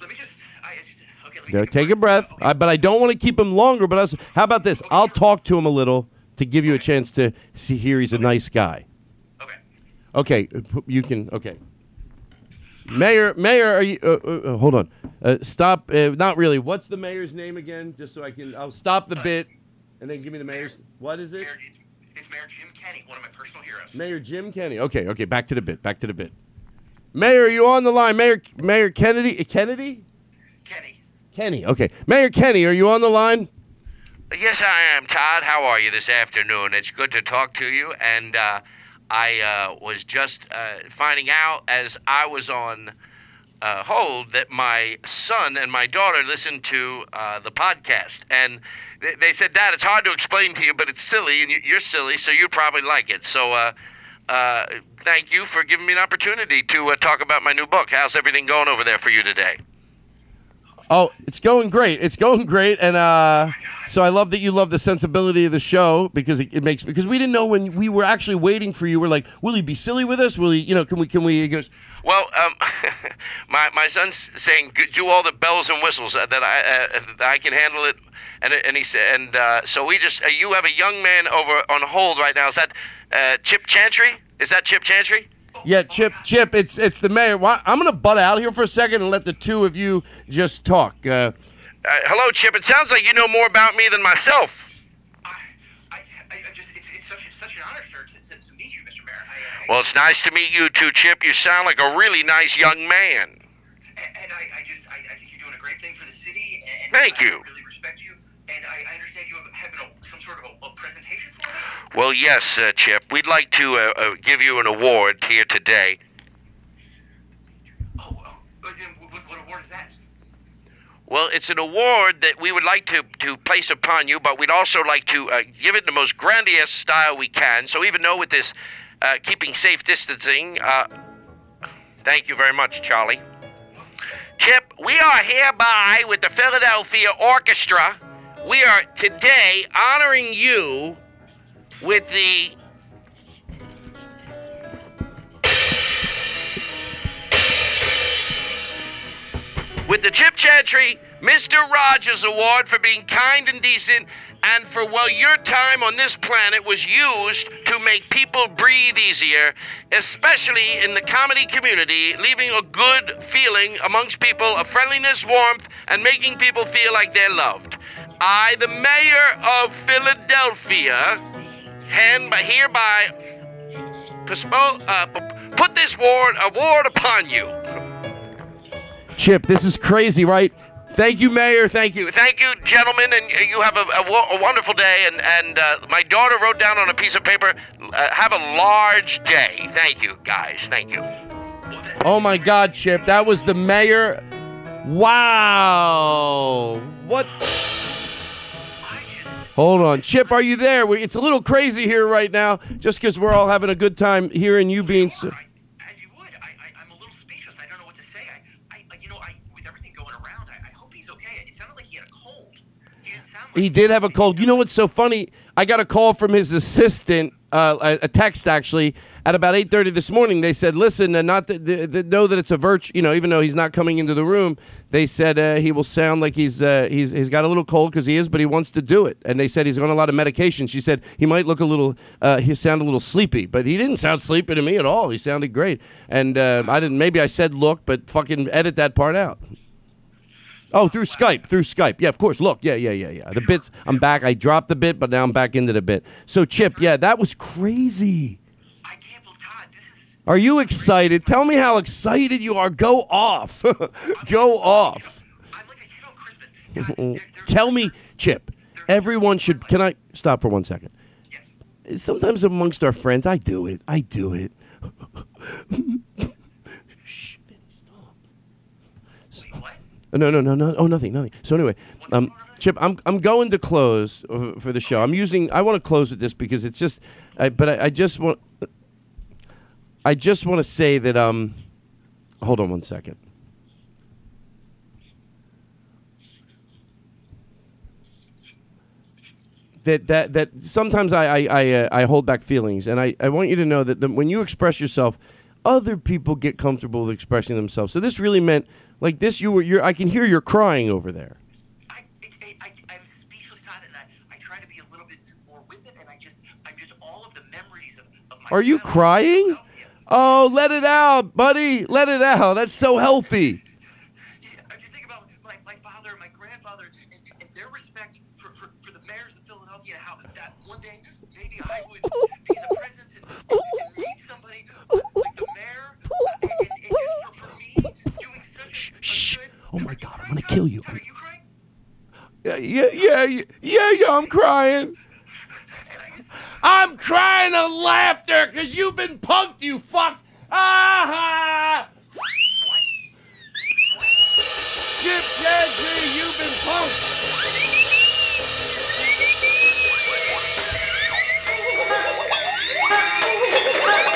let me just, I just, okay. Me take, take a breath. Okay. I, but I don't want to keep him longer. But I was, how about this? I'll talk to him a little to give you a chance to see here. He's a nice guy. okay. Okay, uh, you can. Okay, Mayor, Mayor, are you? Uh, uh, uh, hold on. Uh, stop. Uh, not really. What's the mayor's name again? Just so I can. I'll stop the bit, and then give me the mayor's. What is it? Mayor, it's, it's Mayor Jim Kenny, one of my personal heroes. Mayor Jim Kenny. Okay, okay. Back to the bit. Back to the bit. Mayor, are you on the line? Mayor, Mayor Kennedy. uh, Kennedy. Kenny. Kenny. Okay. Mayor Kenny, are you on the line? Yes, I am, Todd. How are you this afternoon? It's good to talk to you. And uh, I uh, was just uh, finding out as I was on uh, hold that my son and my daughter listened to uh, the podcast. And they, they said, Dad, it's hard to explain to you, but it's silly, and you- you're silly, so you'd probably like it. So uh, uh, thank you for giving me an opportunity to uh, talk about my new book. How's everything going over there for you today? Oh, it's going great. It's going great, and uh, so I love that you love the sensibility of the show because it, it makes because we didn't know when we were actually waiting for you. We're like, will he be silly with us? Will he? You know, can we? Can we? He goes, Well, um, my my son's saying do all the bells and whistles uh, that I uh, that I can handle it, and and he said and uh, so we just uh, you have a young man over on hold right now. Is that uh, Chip Chantry? Is that Chip Chantry? yeah, Chip, Chip, it's it's the mayor. Why, I'm gonna butt out here for a second and let the two of you just talk. Uh, Uh, hello, Chip. It sounds like you know more about me than myself. I, I, I I just, it's, it's such, it's such an honor, sir, to, to, to meet you, Mr. Mayor. I, I, Well, it's nice to meet you too, Chip. You sound like a really nice young man. and, and I, I just, I, I think you're doing a great thing for the city. And Thank I you. really respect you. And I, I understand you have, a, some sort of a, a presentation for me. Well, yes, uh, Chip. We'd like to uh, uh, give you an award here today. Oh, what, what award is that? Well, it's an award that we would like to, to place upon you, but we'd also like to uh, give it the most grandiose style we can. So even though with this uh, keeping safe distancing, uh, thank you very much, Charlie. Chip, we are hereby with the Philadelphia Orchestra. We are today honoring you with the with the Chip Chantry Mr. Rogers Award for being kind and decent and for well your time on this planet was used to make people breathe easier, especially in the comedy community, leaving a good feeling amongst people of friendliness, warmth, and making people feel like they're loved. I, the mayor of Philadelphia, hand hereby postpone, uh, put this award, award upon you. Chip, this is crazy, right? Thank you, Mayor. Thank you. Thank you, gentlemen, and you have a, a, a wonderful day. And, and uh, my daughter wrote down on a piece of paper, uh, have a large day. Thank you, guys. Thank you. Oh my God, Chip, that was the mayor. Wow. What? Hold on, Chip, are you there? It's a little crazy here right now, just because we're all having a good time hearing you being. So, He did have a cold. You know what's so funny? I got a call from his assistant, uh, a, a text actually, at about 8:30 this morning. They said, "Listen, uh, not that, th- th- know that it's a virtue. You know, even though he's not coming into the room, they said uh, he will sound like he's uh, he's he's got a little cold because he is, but he wants to do it. And they said he's on a lot of medication. She said he might look a little, uh, he sound a little sleepy, but he didn't sound sleepy to me at all. He sounded great. And uh, I didn't. Maybe I said look, but fucking edit that part out. Oh, through Skype, through Skype. Yeah, of course. Look, yeah, yeah, yeah, yeah. The bits, I'm back. I dropped the bit, but now I'm back into the bit. So, Chip, yeah, that was crazy. I can't believe Todd. This is. Are you excited? Tell me how excited you are. Go off. Go off. I'm like a kid on Christmas. Todd, there, there, Tell me, Chip, everyone should. Can I stop for one second? Yes. Sometimes amongst our friends, I do it. I do it. Shh, Wait, what? No, no, no, no. Oh, nothing, nothing. So anyway, um, Chip, I'm I'm going to close uh, for the show. I'm using. I want to close with this because it's just. I, but I, I just want. I just want to say that. Um, hold on one second. That, that, that sometimes I, I, I, uh, I hold back feelings, and I, I want you to know that the, when you express yourself, other people get comfortable with expressing themselves. So this really meant like this. You were, you're, I can hear you're crying over there. I, it, it, I, I'm speechless, I, I try to be a little bit more with it, and I just, I'm just all of the memories of, of my. Are you crying? Oh, let it out, buddy. Let it out. That's so healthy. Yeah, I just think about my, my father and my grandfather and, and their respect for, for, for the mayors of Philadelphia and how that one day maybe I would be in the presence and, and, and meet somebody like the mayor uh, and, and, and just for, for me doing such a, Shh. a good. Oh my God, I'm gonna kill you. Are you crying? Yeah, yeah, yeah, yeah, yeah, yeah, I'm crying. I just, I'm crying of laughter because you've been punked, you fuck. Ah! what? Chip Chantry, you've been punked.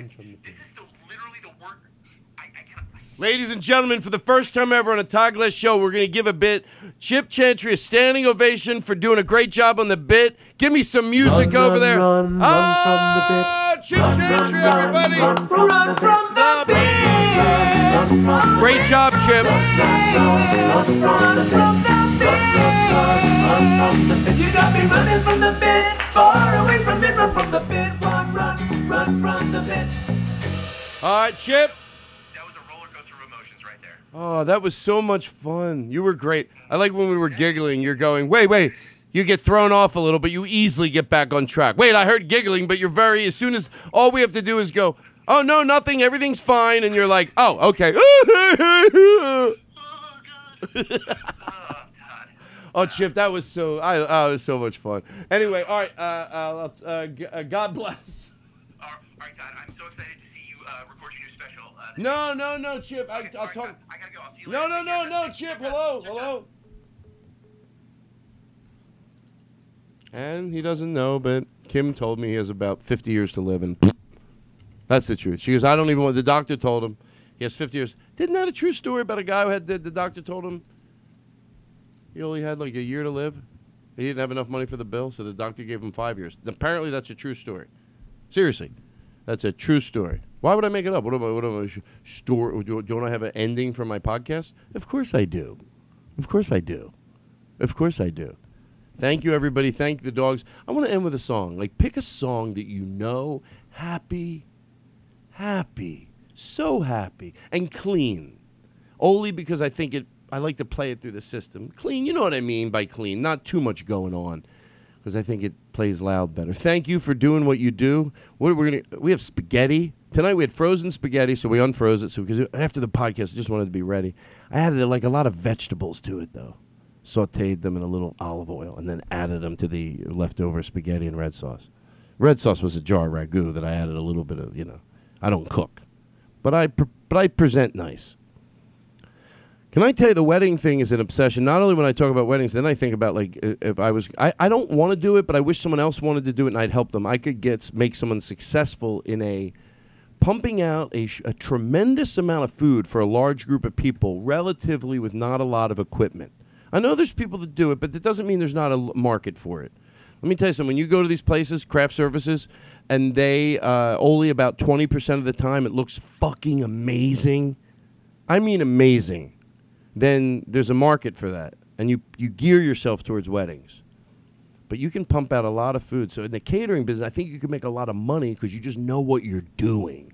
One from the This is the, literally the word. I, I cannot. Ladies and gentlemen, for the first time ever on a Todd Glass show, we're going to give a bit. Chip Chantry a standing ovation for doing a great job on the bit. Give me some music Run, over run, there. run, run ah, Chip Chantry, everybody. Run from the bit. Great job, Chip. You got me running from the bit, far away from it, run from the bit, run, from the bit. All right, Chip. That was a roller coaster of emotions right there. Oh, that was so much fun. You were great. I like when we were giggling. You're going, wait, wait. You get thrown off a little, but you easily get back on track. Wait, I heard giggling, but you're very. As soon as all we have to do is go, oh no, nothing, everything's fine, and you're like, oh, okay. oh, Chip, that was so. I, oh, it was so much fun. Anyway, all right. Uh, uh, uh, uh, God bless. All right, Todd. I'm so excited to see you uh, record your new special. Uh, this No, no, no, Chip. I, Okay, I'll all right, talk. Todd, I gotta go. I'll see you No, later. no, Take no, care. no, Chip. Hello, out. hello. And he doesn't know, but Kim told me he has about 50 years to live, and that's the truth. She goes, I don't even want. The doctor told him he has 50 years. Didn't that a true story about a guy who had the, the doctor told him he only had like a year to live? He didn't have enough money for the bill, so the doctor gave him five years. Apparently, that's a true story. Seriously, that's a true story. Why would I make it up? What am I? What am I? Story? Do, don't I have an ending for my podcast? Of course I do. Of course I do. Of course I do. Thank you, everybody. Thank the dogs. I want to end with a song. Like, pick a song that you know, happy, happy, so happy, and clean. Only because I think it. I like to play it through the system. Clean. You know what I mean by clean. Not too much going on, because I think it plays loud better. Thank you for doing what you do. What we're gonna. We have spaghetti tonight. We had frozen spaghetti, so we unfroze it. So because after the podcast, I just wanted to be ready. I added like a lot of vegetables to it though sauteed them in a little olive oil, and then added them to the leftover spaghetti and red sauce. Red sauce was a jar ragu that I added a little bit of. You know, I don't cook, but I pre- but I present nice. Can I tell you the wedding thing is an obsession? Not only when I talk about weddings, then I think about like if I was I, I don't want to do it, but I wish someone else wanted to do it and I'd help them. I could get make someone successful in a pumping out a, a tremendous amount of food for a large group of people relatively with not a lot of equipment. I know there's people that do it, but that doesn't mean there's not a market for it. Let me tell you something. When you go to these places, craft services, and they uh, only about 20% of the time it looks fucking amazing. I mean amazing. Then there's a market for that. And you, you gear yourself towards weddings. But you can pump out a lot of food. So in the catering business, I think you can make a lot of money because you just know what you're doing.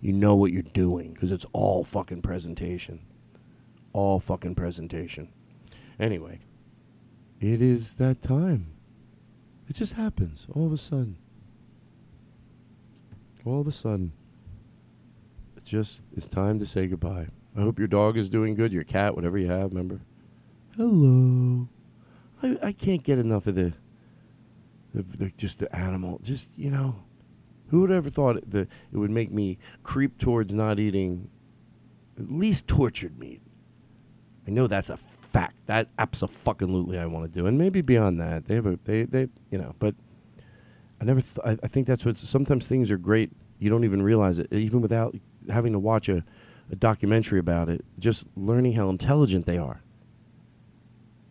You know what you're doing because it's all fucking presentation. All fucking presentation. Anyway, it is that time. It just happens all of a sudden. All of a sudden. It just it's time to say goodbye. I hope your dog is doing good, your cat, whatever you have, remember? Hello. I, I can't get enough of the, the, the just the animal. Just you know, who would ever thought it, the, it would make me creep towards not eating at least tortured meat? I know that's a fact. That absolutely I want to do, and maybe beyond that. They have a they they you know, but I never. Th- I, I think that's what sometimes things are great. You don't even realize it, even without having to watch a, a documentary about it. Just learning how intelligent they are.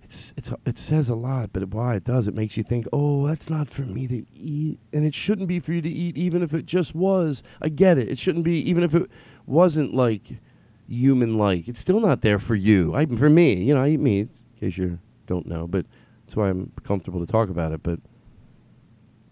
It's it's it says a lot, but why it does, it makes you think. Oh, that's not for me to eat, and it shouldn't be for you to eat, even if it just was. I get it. It shouldn't be, even if it wasn't like human like. It's still not there for you. I for me, you know, I eat meat. In case you don't know, but that's why I'm comfortable to talk about it. But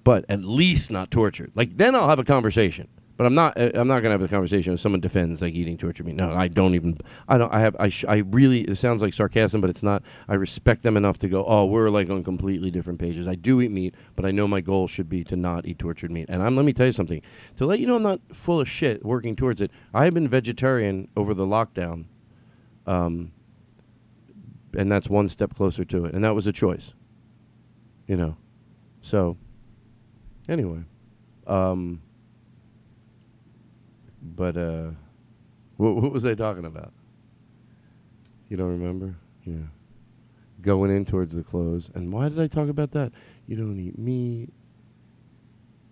but at least not tortured. Like then I'll have a conversation. But I'm not. uh, I'm not gonna have a conversation if someone defends like eating tortured meat. No, I don't even. I don't. I have. I. Sh- I really. It sounds like sarcasm, but it's not. I respect them enough to go. Oh, we're like on completely different pages. I do eat meat, but I know my goal should be to not eat tortured meat. And I'm. Let me tell you something. To let you know, I'm not full of shit working towards it. I have been vegetarian over the lockdown. Um. And that's one step closer to it, and that was a choice. You know, so. Anyway, um. But uh, what, what was I talking about? You don't remember? Yeah. Going in towards the close. And why did I talk about that? You don't eat meat.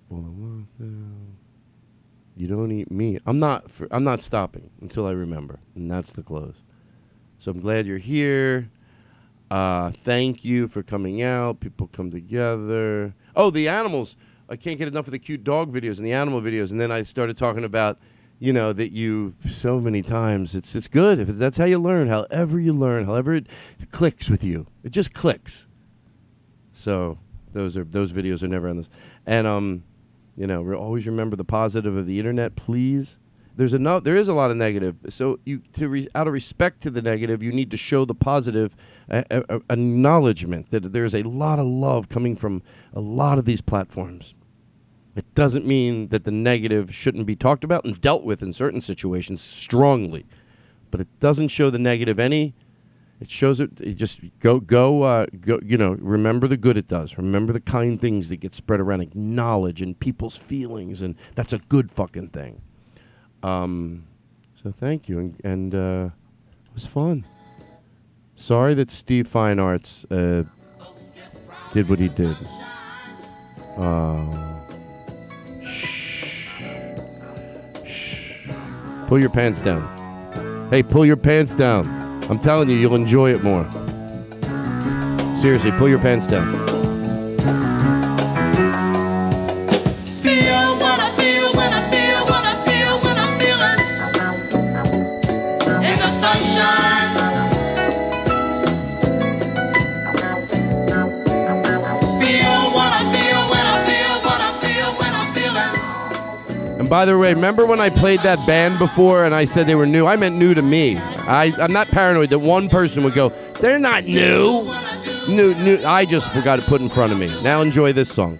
You don't eat meat. I'm not. For, I'm not stopping until I remember, and that's the close. So I'm glad you're here. Uh, thank you for coming out. People come together. Oh, the animals. I can't get enough of the cute dog videos and the animal videos. And then I started talking about, you know, that you so many times. It's it's good if that's how you learn. However you learn, however it clicks with you, it just clicks. So those are those videos are never on this. And um, you know, re- always remember the positive of the internet, please. there's a no, There is a lot of negative. So you to re, out of respect to the negative, you need to show the positive acknowledgement that there's a lot of love coming from a lot of these platforms. It doesn't mean that the negative shouldn't be talked about and dealt with in certain situations strongly, but it doesn't show the negative any. It shows it. it just go, go, uh, go. You know, remember the good it does. Remember the kind things that get spread around. Acknowledge and people's feelings, and that's a good fucking thing. Um, so thank you, and, and uh, it was fun. Sorry that Steve Fine Arts uh, did what he did. Uh, Pull your pants down. Hey, pull your pants down. I'm telling you, you'll enjoy it more. Seriously, pull your pants down. By the way, remember when I played that band before and I said they were new? I meant new to me. I, I'm not paranoid that one person would go, they're not new. New, new. I just forgot to put in front of me. Now enjoy this song.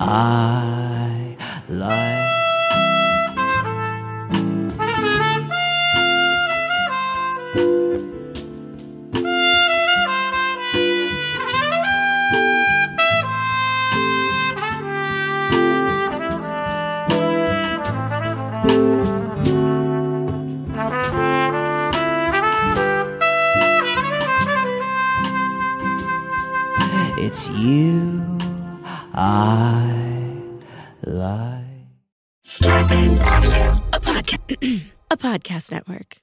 I like. It's you I like. Starburns Audio, a podcast, a podcast network.